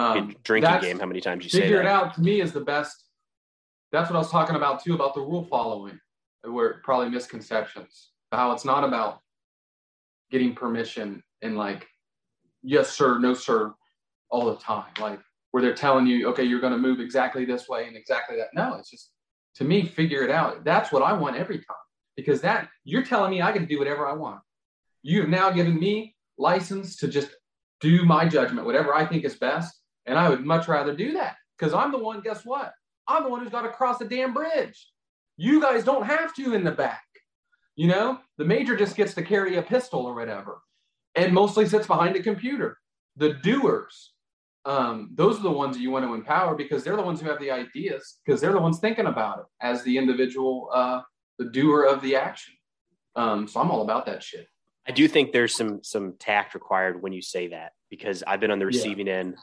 Um, drinking game. How many times you say figure that? it out to me is the best. That's what I was talking about too about the rule following, where probably misconceptions. How it's not about getting permission and like, yes sir, no sir, all the time. Like where they're telling you, okay, you're going to move exactly this way and exactly that. No, it's just to me, figure it out. That's what I want every time because that you're telling me I can do whatever I want. You have now given me license to just do my judgment, whatever I think is best. And I would much rather do that because I'm the one, guess what? I'm the one who's got to cross the damn bridge. You guys don't have to in the back. You know, the major just gets to carry a pistol or whatever and mostly sits behind a computer. The doers, um, those are the ones that you want to empower because they're the ones who have the ideas because they're the ones thinking about it as the individual, uh, the doer of the action. Um, so I'm all about that shit. I do think there's some some tact required when you say that because I've been on the Yeah. receiving end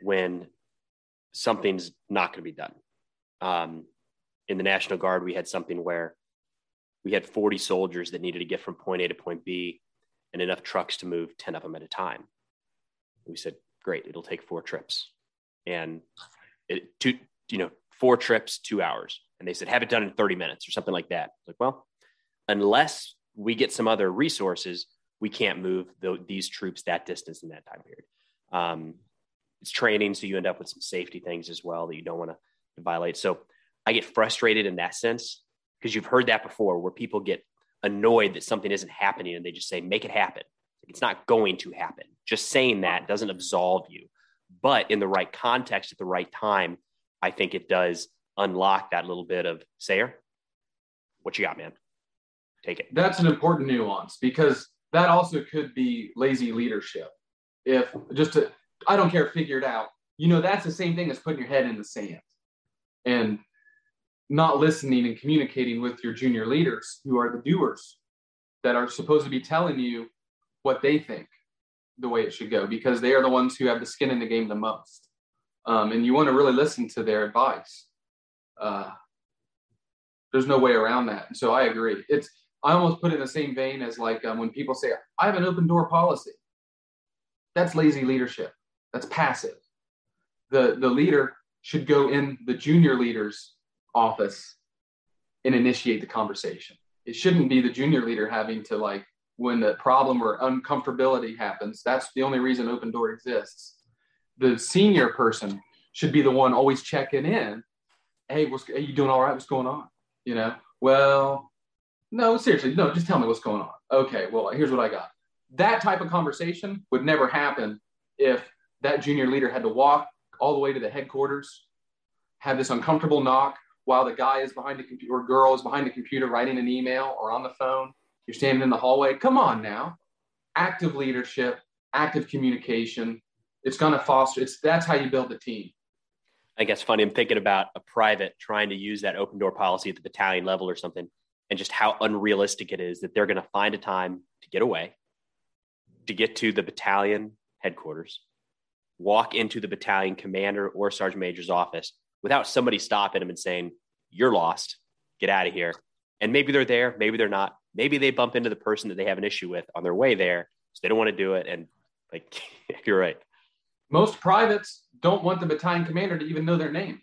when something's not going to be done. Um, in the National Guard, we had something where we had 40 soldiers that needed to get from point A to point B and enough trucks to move 10 of them at a time. We said, great, it'll take four trips. And it, two, you know, four trips, two hours. And they said, have it done in 30 minutes or something like that. Like, well, unless we get some other resources, we can't move the, these troops that distance in that time period. Um, it's training, so you end up with some safety things as well that you don't want to violate. So I get frustrated in that sense because you've heard that before where people get annoyed that something isn't happening and they just say, make it happen. It's not going to happen. Just saying that doesn't absolve you. But in the right context at the right time, I think it does unlock that little bit of Sayer. What you got, man? Take it. That's an important nuance because that also could be lazy leadership. If just to, I don't care, figure it out. You know, that's the same thing as putting your head in the sand and not listening and communicating with your junior leaders who are the doers that are supposed to be telling you what they think the way it should go because they are the ones who have the skin in the game the most. Um, and you want to really listen to their advice. Uh, there's no way around that. so I agree. It's I almost put it in the same vein as like um, when people say I have an open door policy. That's lazy leadership. That's passive. The the leader should go in the junior leader's office and initiate the conversation. It shouldn't be the junior leader having to like when the problem or uncomfortability happens. That's the only reason open door exists. The senior person should be the one always checking in. Hey, what's are you doing all right? What's going on? You know, well, no, seriously, no, just tell me what's going on. Okay, well, here's what I got. That type of conversation would never happen if that junior leader had to walk all the way to the headquarters, have this uncomfortable knock while the guy is behind the computer or girl is behind the computer writing an email or on the phone. You're standing in the hallway. Come on now. Active leadership, active communication. It's going to foster, it's that's how you build a team. I guess funny. I'm thinking about a private trying to use that open door policy at the battalion level or something, and just how unrealistic it is that they're going to find a time to get away, to get to the battalion headquarters, walk into the battalion commander or sergeant major's office without somebody stopping them and saying, You're lost, get out of here. And maybe they're there, maybe they're not. Maybe they bump into the person that they have an issue with on their way there. So they don't want to do it. And like, you're right. Most privates don't want the battalion commander to even know their name.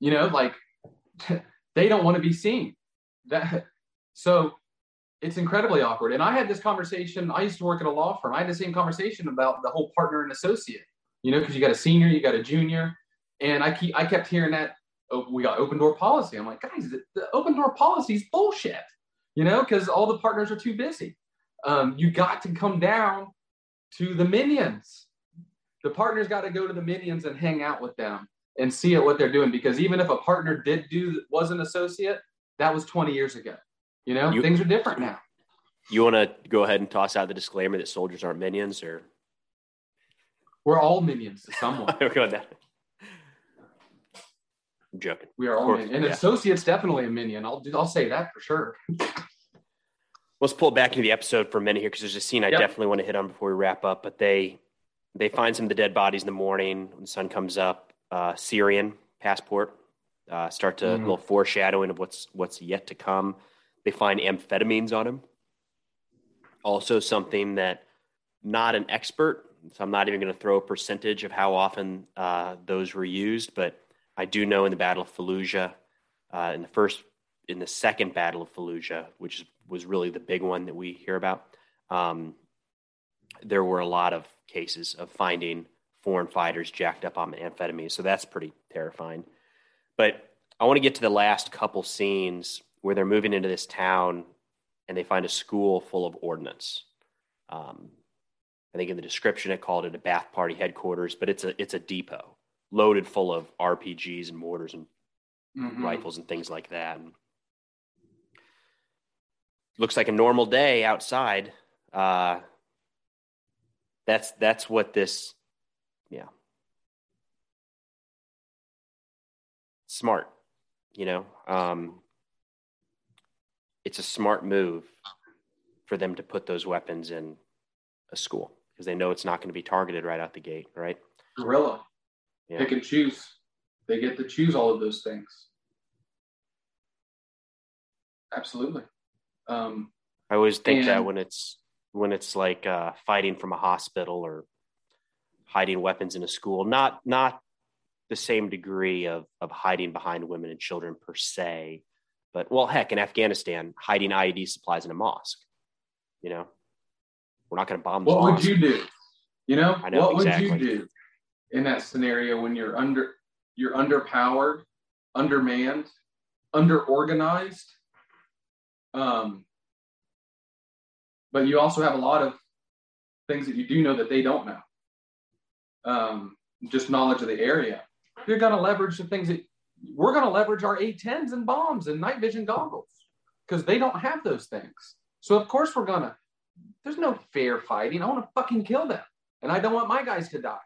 You know, like they don't want to be seen. That so it's incredibly awkward. And I had this conversation. I used to work at a law firm. I had the same conversation about the whole partner and associate. You know, because you got a senior, you got a junior, and I keep I kept hearing that oh, we got open door policy. I'm like, guys, the, the open door policy is bullshit. You know, because all the partners are too busy. Um, you got to come down to the minions. The partners got to go to the minions and hang out with them and see what they're doing. Because even if a partner did do was an associate, that was 20 years ago. You know, you, things are different now. You want to go ahead and toss out the disclaimer that soldiers aren't minions, or we're all minions to someone. we're going that. I'm joking. We are all minions. And yeah. associates definitely a minion. I'll I'll say that for sure. Let's pull back into the episode for a minute here because there's a scene I yep. definitely want to hit on before we wrap up. But they they find some of the dead bodies in the morning when the sun comes up. Uh, Syrian passport. Uh, start to mm. a little foreshadowing of what's what's yet to come. They find amphetamines on him. Also, something that not an expert, so I'm not even going to throw a percentage of how often uh, those were used, but I do know in the Battle of Fallujah, uh, in the first, in the second Battle of Fallujah, which was really the big one that we hear about, um, there were a lot of cases of finding foreign fighters jacked up on amphetamines. So that's pretty terrifying. But I want to get to the last couple scenes where they're moving into this town and they find a school full of ordnance. Um, I think in the description it called it a Baath Party headquarters, but it's a it's a depot loaded full of RPGs and mortars and mm-hmm. rifles and things like that. And looks like a normal day outside. Uh, that's that's what this, yeah, smart, you know. Um, it's a smart move for them to put those weapons in a school because they know it's not going to be targeted right out the gate, right? Guerrilla. Yeah. Pick and choose. They get to choose all of those things. Absolutely. Um, I always think that when it's when it's like uh, fighting from a hospital or hiding weapons in a school, not not the same degree of of hiding behind women and children per se, but well, heck, in Afghanistan, hiding IED supplies in a mosque. You know, we're not going to bomb. What would mosque. you do? You know, I know, what would you do in that scenario when you're under you're underpowered, undermanned, underorganized? Um, but you also have a lot of things that you do know that they don't know. Um, just knowledge of the area. You're going to leverage the things that we're going to leverage our A10s and bombs and night vision goggles because they don't have those things. So of course we're going to. There's no fair fighting. I want to fucking kill them, and I don't want my guys to die.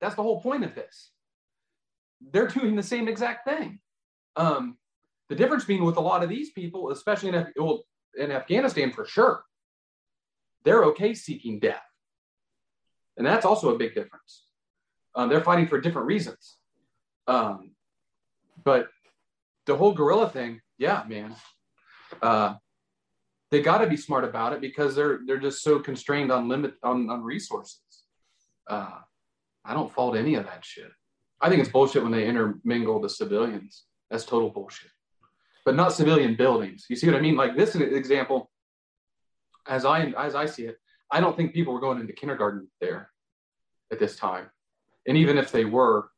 That's the whole point of this. They're doing the same exact thing. Um, the difference being with a lot of these people, especially in, well, in Afghanistan for sure, they're okay seeking death. And that's also a big difference. Um, they're fighting for different reasons. Um, but the whole guerrilla thing, yeah, man. Uh, they got to be smart about it because they're they're just so constrained on limit on, on resources. Uh, I don't fault any of that shit. I think it's bullshit when they intermingle the civilians. That's total bullshit. But not civilian buildings. You see what I mean? Like this example, as I as I see it, I don't think people were going into kindergarten there at this time. And even if they were,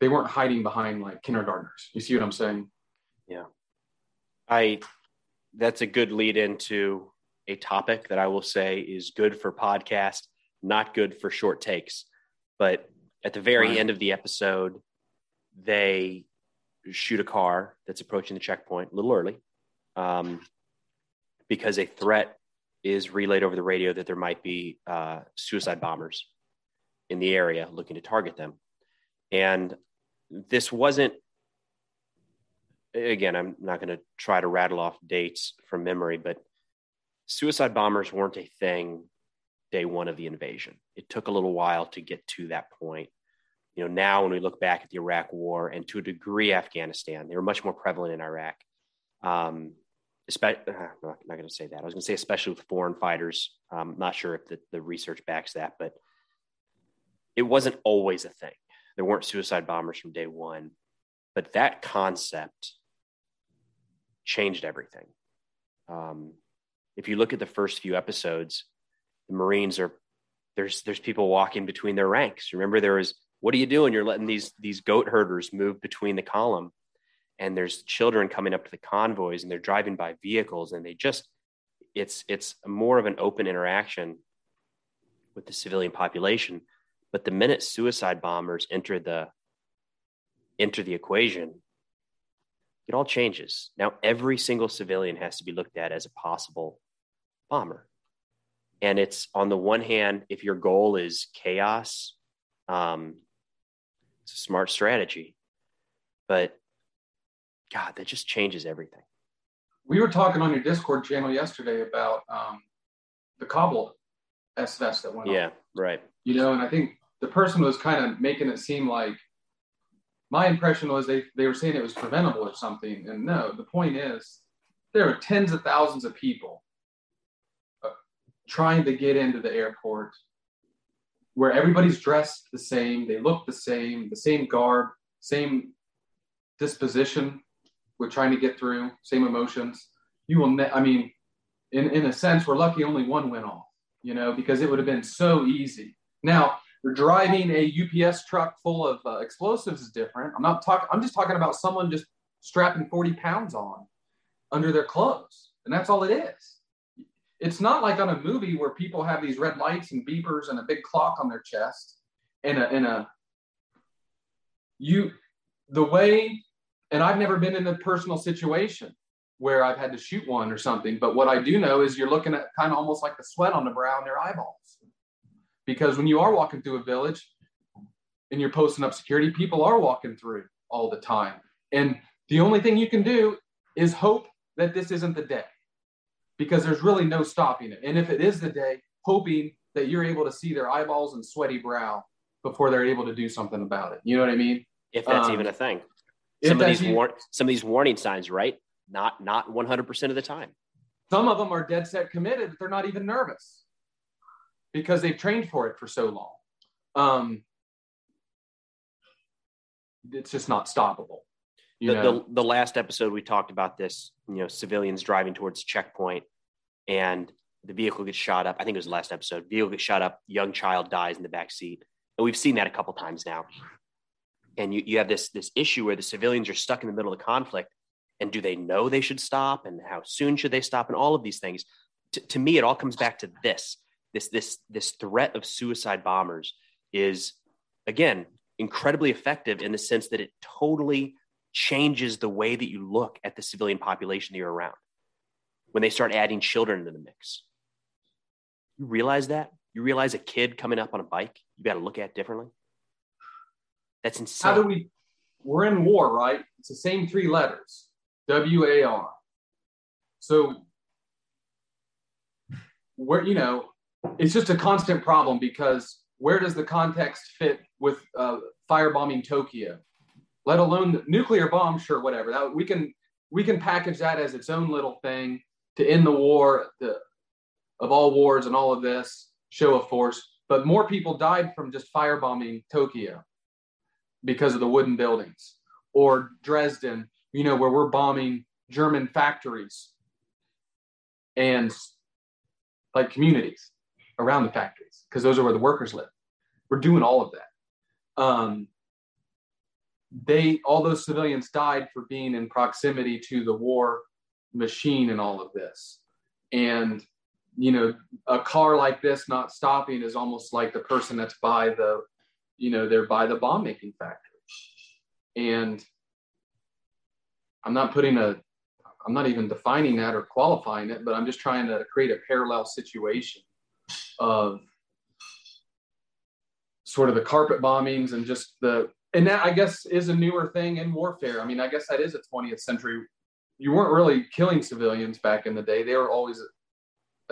they weren't hiding behind like kindergartners. You see what I'm saying? Yeah, I that's a good lead into a topic that I will say is good for podcast, not good for short takes. But at the very Right. end of the episode, they shoot a car that's approaching the checkpoint a little early um, because a threat is relayed over the radio that there might be uh, suicide bombers in the area looking to target them. And this wasn't again, I'm not going to try to rattle off dates from memory, but suicide bombers weren't a thing day one of the invasion. It took a little while to get to that point. You know, now when we look back at the Iraq War and to a degree Afghanistan, they were much more prevalent in Iraq. Um, especially, I'm not, not going to say that. I was going to say especially with foreign fighters. I'm not sure if the, the research backs that, but it wasn't always a thing. There weren't suicide bombers from day one, but that concept changed everything. Um, if you look at the first few episodes, the Marines are there's there's people walking between their ranks. Remember, there was what are you doing? You're letting these these goat herders move between the column, and there's children coming up to the convoys, and they're driving by vehicles, and they just it's it's more of an open interaction with the civilian population. But the minute suicide bombers enter the enter the equation, it all changes. Now every single civilian has to be looked at as a possible bomber. And it's on the one hand, if your goal is chaos, um, it's a smart strategy. But God, that just changes everything. We were talking on your Discord channel yesterday about um, the Kabul SS that went on. Yeah, right. you know, and I think the person was kind of making it seem like my impression was they, they were saying it was preventable or something. And no, the point is there are tens of thousands of people uh, trying to get into the airport where everybody's dressed the same, they look the same, the same garb, same disposition we're trying to get through, same emotions. You will, ne- I mean, in, in a sense, we're lucky only one went off, you know, because it would have been so easy. Now, driving a UPS truck full of uh, explosives is different. I'm not talking, I'm just talking about someone just strapping 40 pounds on under their clothes. And that's all it is. It's not like on a movie where people have these red lights and beepers and a big clock on their chest and a, a, you, the way, and I've never been in a personal situation where I've had to shoot one or something, but what I do know is you're looking at kind of almost like the sweat on the brow and their eyeballs because when you are walking through a village and you're posting up security, people are walking through all the time. And the only thing you can do is hope that this isn't the day because there's really no stopping it. And if it is the day, hoping that you're able to see their eyeballs and sweaty brow before they're able to do something about it. You know what I mean? If that's Um, even a thing. some of these war- some of these warning signs, right? Not not 100% of the time. Some of them are dead set committed. They're not even nervous because they've trained for it for so long. Um, it's just not stoppable. The, the, the, last episode we talked about this, you know, civilians driving towards checkpoint and the vehicle gets shot up. I think it was the last episode. Vehicle gets shot up, young child dies in the back seat. And we've seen that a couple times now. And you, you have this this issue where the civilians are stuck in the middle of the conflict. And do they know they should stop? And how soon should they stop? And all of these things. T- to me, it all comes back to this this this this threat of suicide bombers is again incredibly effective in the sense that it totally changes the way that you look at the civilian population that you're around when they start adding children into the mix. You realize that? You realize a kid coming up on a bike you got to look at differently? That's insane. How do we we're in war right? It's the same three letters w-a-r so where you know it's just a constant problem because where does the context fit with uh, firebombing Tokyo? Let alone the nuclear bomb, sure, whatever. That we can we can package that as its own little thing to end the war, the of all wars and all of this show of force. But more people died from just firebombing Tokyo because of the wooden buildings, or Dresden, you know, where we're bombing German factories and like communities around the factories because those are where the workers live. We're doing all of that. Um, they all those civilians died for being in proximity to the war machine and all of this. And you know, a car like this not stopping is almost like the person that's by the, you know, they're by the bomb making factory. And I'm not putting a I'm not even defining that or qualifying it, but I'm just trying to create a parallel situation of sort of the carpet bombings and just the and that I guess is a newer thing in warfare. I mean, I guess that is a 20th century. You weren't really killing civilians back in the day; they were always a,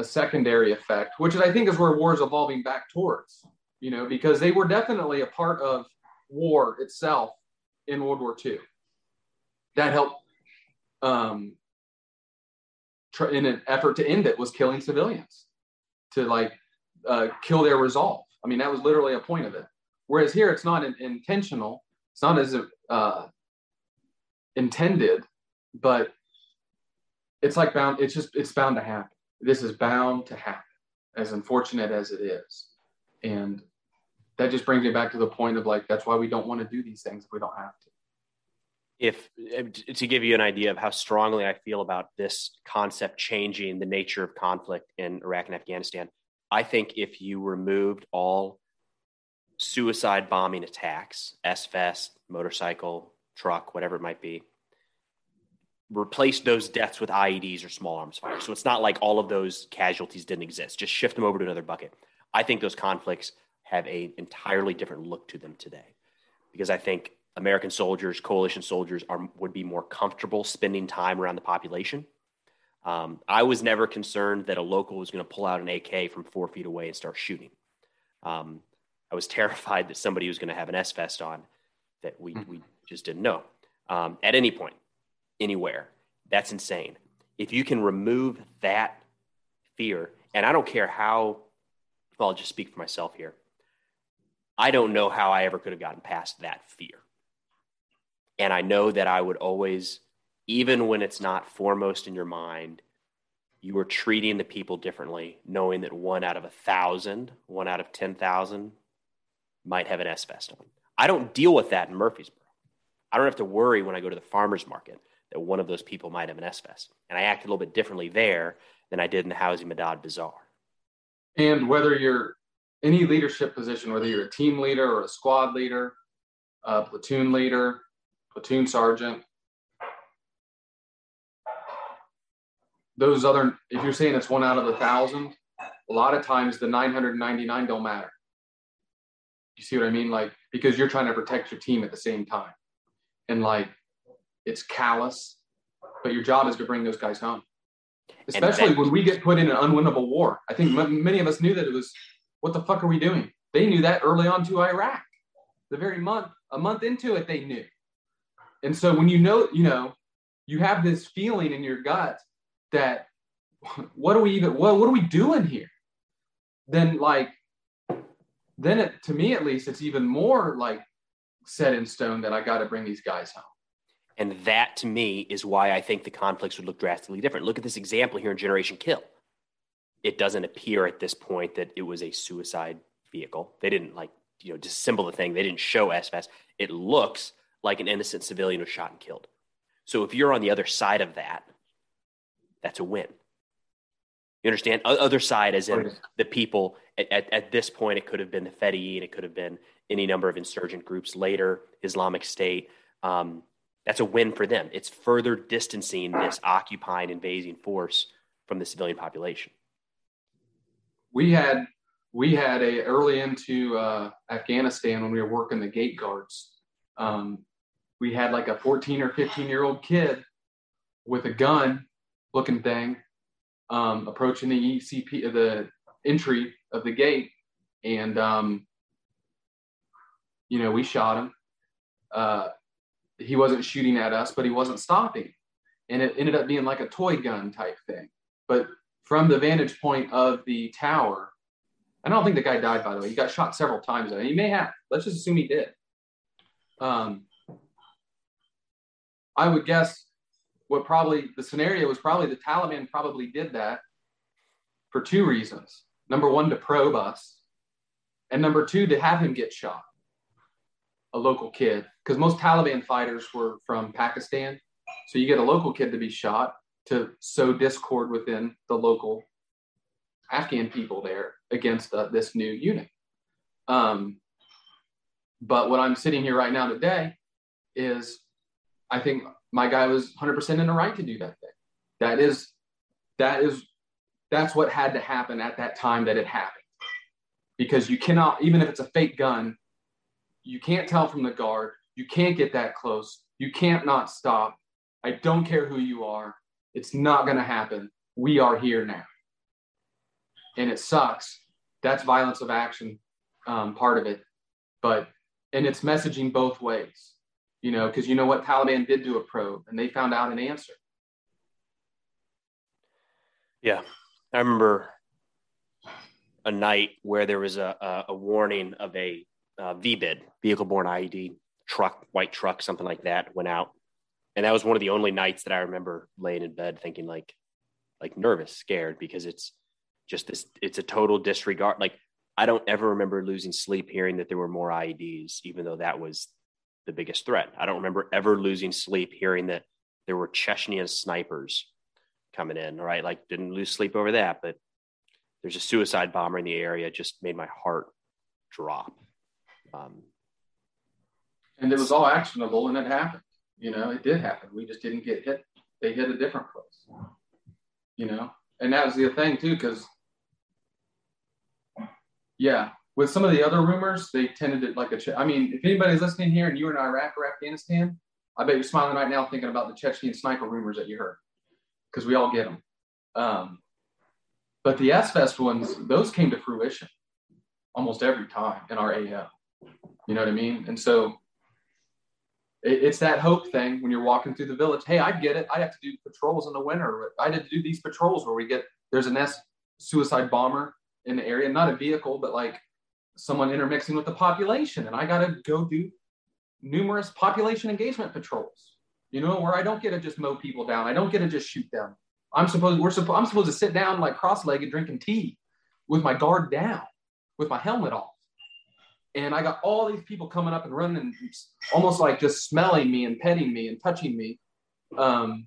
secondary effect, which I think is where war is evolving back towards. You know, because they were definitely a part of war itself in World War II. That helped um, in an effort to end it was killing civilians to like uh, kill their resolve. I mean, that was literally a point of it. Whereas here, it's not intentional. It's not as uh, intended, but it's like bound. It's just it's bound to happen. This is bound to happen, as unfortunate as it is, and that just brings me back to the point of like that's why we don't want to do these things if we don't have to if to give you an idea of how strongly I feel about this concept changing the nature of conflict in Iraq and Afghanistan, I think if you removed all suicide bombing attacks, S-vest, motorcycle, truck, whatever it might be, replace those deaths with IEDs or small arms fire. So it's not like all of those casualties didn't exist. Just shift them over to another bucket. I think those conflicts have a entirely different look to them today because I think American soldiers, coalition soldiers, are would be more comfortable spending time around the population. Um, I was never concerned that a local was going to pull out an AK from four feet away and start shooting. Um, I was terrified that somebody was going to have an S vest on that we, we just didn't know um, at any point, anywhere. That's insane. If you can remove that fear, and I don't care how, well, I'll just speak for myself here. I don't know how I ever could have gotten past that fear. And I know that I would always, even when it's not foremost in your mind, you are treating the people differently, knowing that one out of a thousand, one out of 10,000 might have an S vest on. I don't deal with that in Murfreesboro. I don't have to worry when I go to the farmer's market that one of those people might have an S vest. And I act a little bit differently there than I did in the Howzi Madad Bazaar. And whether you're any leadership position, whether you're a team leader or a squad leader, a platoon leader, platoon sergeant. Those other, if you're saying it's one out of a thousand, a lot of times the 999 don't matter. You see what I mean? Like, because you're trying to protect your team at the same time. And like, it's callous, but your job is to bring those guys home. Especially when we get put in an unwinnable war. I think m- many of us knew that it was, what the fuck are we doing? They knew that early on to Iraq. The very month, a month into it, they knew And so when you know, you know, you have this feeling in your gut that what are we even what, what are we doing here? Then like then it to me at least it's even more like set in stone that I got to bring these guys home. And that to me is why I think the conflicts would look drastically different. Look at this example here in Generation Kill. It doesn't appear at this point that it was a suicide vehicle. They didn't like, you know, disassemble the thing. They didn't show S-vests. It looks like an innocent civilian was shot and killed. So if you're on the other side of that, that's a win. You understand? Other side, as in the people at, at, at, this point, it could have been the Fedayeen, it could have been any number of insurgent groups later, Islamic State. Um, that's a win for them. It's further distancing this occupying, invading force from the civilian population. We had we had a early into uh, Afghanistan when we were working the gate guards. Um, we had like a 14 or 15 year old kid with a gun looking thing um, approaching the ECP, the entry of the gate, and um, you know we shot him. Uh, he wasn't shooting at us, but he wasn't stopping, and it ended up being like a toy gun type thing. But from the vantage point of the tower, I don't think the guy died. By the way, he got shot several times. He may have. Let's just assume he did. Um, I would guess what probably the scenario was probably the Taliban probably did that for two reasons. Number one, to probe us, and number two, to have him get shot, a local kid, because most Taliban fighters were from Pakistan. So you get a local kid to be shot to sow discord within the local Afghan people there against uh, this new unit. Um, but what I'm sitting here right now today is I think my guy was 100% in the right to do that thing. That is, that is, that's what had to happen at that time that it happened. Because you cannot, even if it's a fake gun, you can't tell from the guard. You can't get that close. You can't not stop. I don't care who you are. It's not going to happen. We are here now. And it sucks. That's violence of action, um, part of it. But, and it's messaging both ways you know, because you know what Taliban did do a probe and they found out an answer. Yeah, I remember a night where there was a, a, a warning of a uh, VBID, vehicle borne IED truck, white truck, something like that went out. And that was one of the only nights that I remember laying in bed thinking like, like nervous, scared because it's just this, it's a total disregard. Like I don't ever remember losing sleep hearing that there were more IEDs, even though that was the biggest threat. I don't remember ever losing sleep hearing that there were Chechenian snipers coming in. Right, like didn't lose sleep over that, but there's a suicide bomber in the area. Just made my heart drop. Um, and it was all actionable, and it happened. You know, it did happen. We just didn't get hit. They hit a different place. You know, and that was the thing too, because yeah, with some of the other rumors, they tended to like a. Che- I mean, if anybody's listening here and you're in Iraq or Afghanistan, I bet you're smiling right now thinking about the Chechen sniper rumors that you heard, because we all get them. Um, but the S-vest ones, those came to fruition almost every time in our AO. You know what I mean? And so it, it's that hope thing when you're walking through the village. Hey, I get it. I have to do patrols in the winter. I had to do these patrols where we get there's an S suicide bomber in the area, not a vehicle, but like someone intermixing with the population and I got to go do numerous population engagement patrols, you know, where I don't get to just mow people down. I don't get to just shoot them. I'm supposed, we're supposed, I'm supposed to sit down like cross-legged drinking tea with my guard down, with my helmet off. And I got all these people coming up and running and almost like just smelling me and petting me and touching me. Um,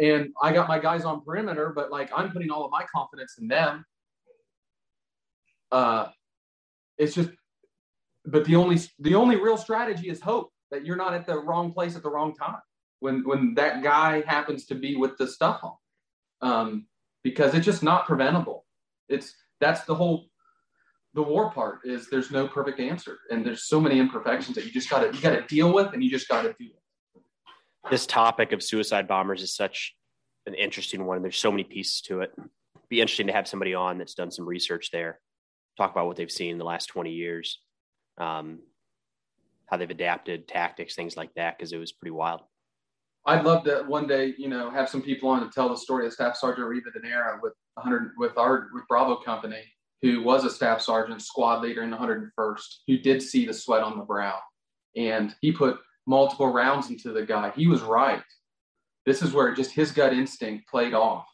and I got my guys on perimeter, but like I'm putting all of my confidence in them uh, it's just, but the only the only real strategy is hope that you're not at the wrong place at the wrong time when when that guy happens to be with the stuff on, um, because it's just not preventable. It's that's the whole the war part is there's no perfect answer and there's so many imperfections that you just gotta you gotta deal with and you just gotta do it. This topic of suicide bombers is such an interesting one. and There's so many pieces to it. It'd be interesting to have somebody on that's done some research there talk about what they've seen in the last 20 years. Um, how they've adapted tactics, things like that, because it was pretty wild. I'd love to one day, you know, have some people on to tell the story of Staff Sergeant Rivadeneira with 100 with our with Bravo Company, who was a staff sergeant, squad leader in the 101st, who did see the sweat on the brow, and he put multiple rounds into the guy. He was right. This is where just his gut instinct played off,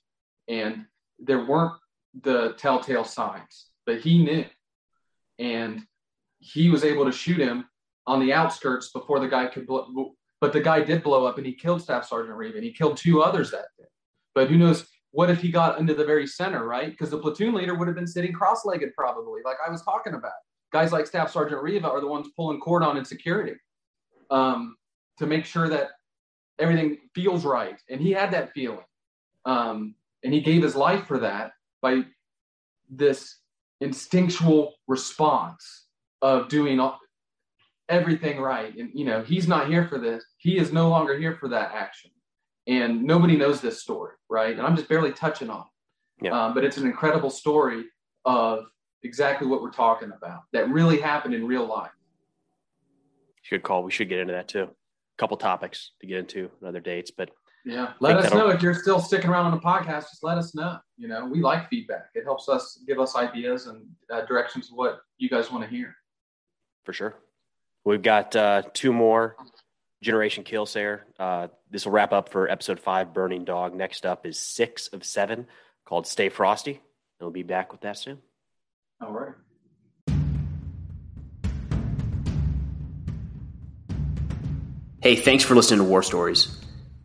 and there weren't the telltale signs, but he knew, and he was able to shoot him on the outskirts before the guy could blow. But the guy did blow up and he killed Staff Sergeant Reeve and he killed two others that day. But who knows? What if he got into the very center, right? Because the platoon leader would have been sitting cross legged, probably, like I was talking about. Guys like Staff Sergeant Riva are the ones pulling cordon and security um, to make sure that everything feels right. And he had that feeling. Um, and he gave his life for that by this instinctual response of doing everything right. And, you know, he's not here for this. He is no longer here for that action. And nobody knows this story, right? And I'm just barely touching on it. Yeah. Um, but it's an incredible story of exactly what we're talking about that really happened in real life. Good call. We should get into that too. A couple topics to get into other dates, but yeah, let us know if you're still sticking around on the podcast. Just let us know. You know, we like feedback. It helps us give us ideas and uh, directions of what you guys want to hear. For sure. We've got uh, two more Generation Killsayer. Uh, this will wrap up for episode five, Burning Dog. Next up is six of seven called Stay Frosty. And we'll be back with that soon. All right. Hey, thanks for listening to War Stories.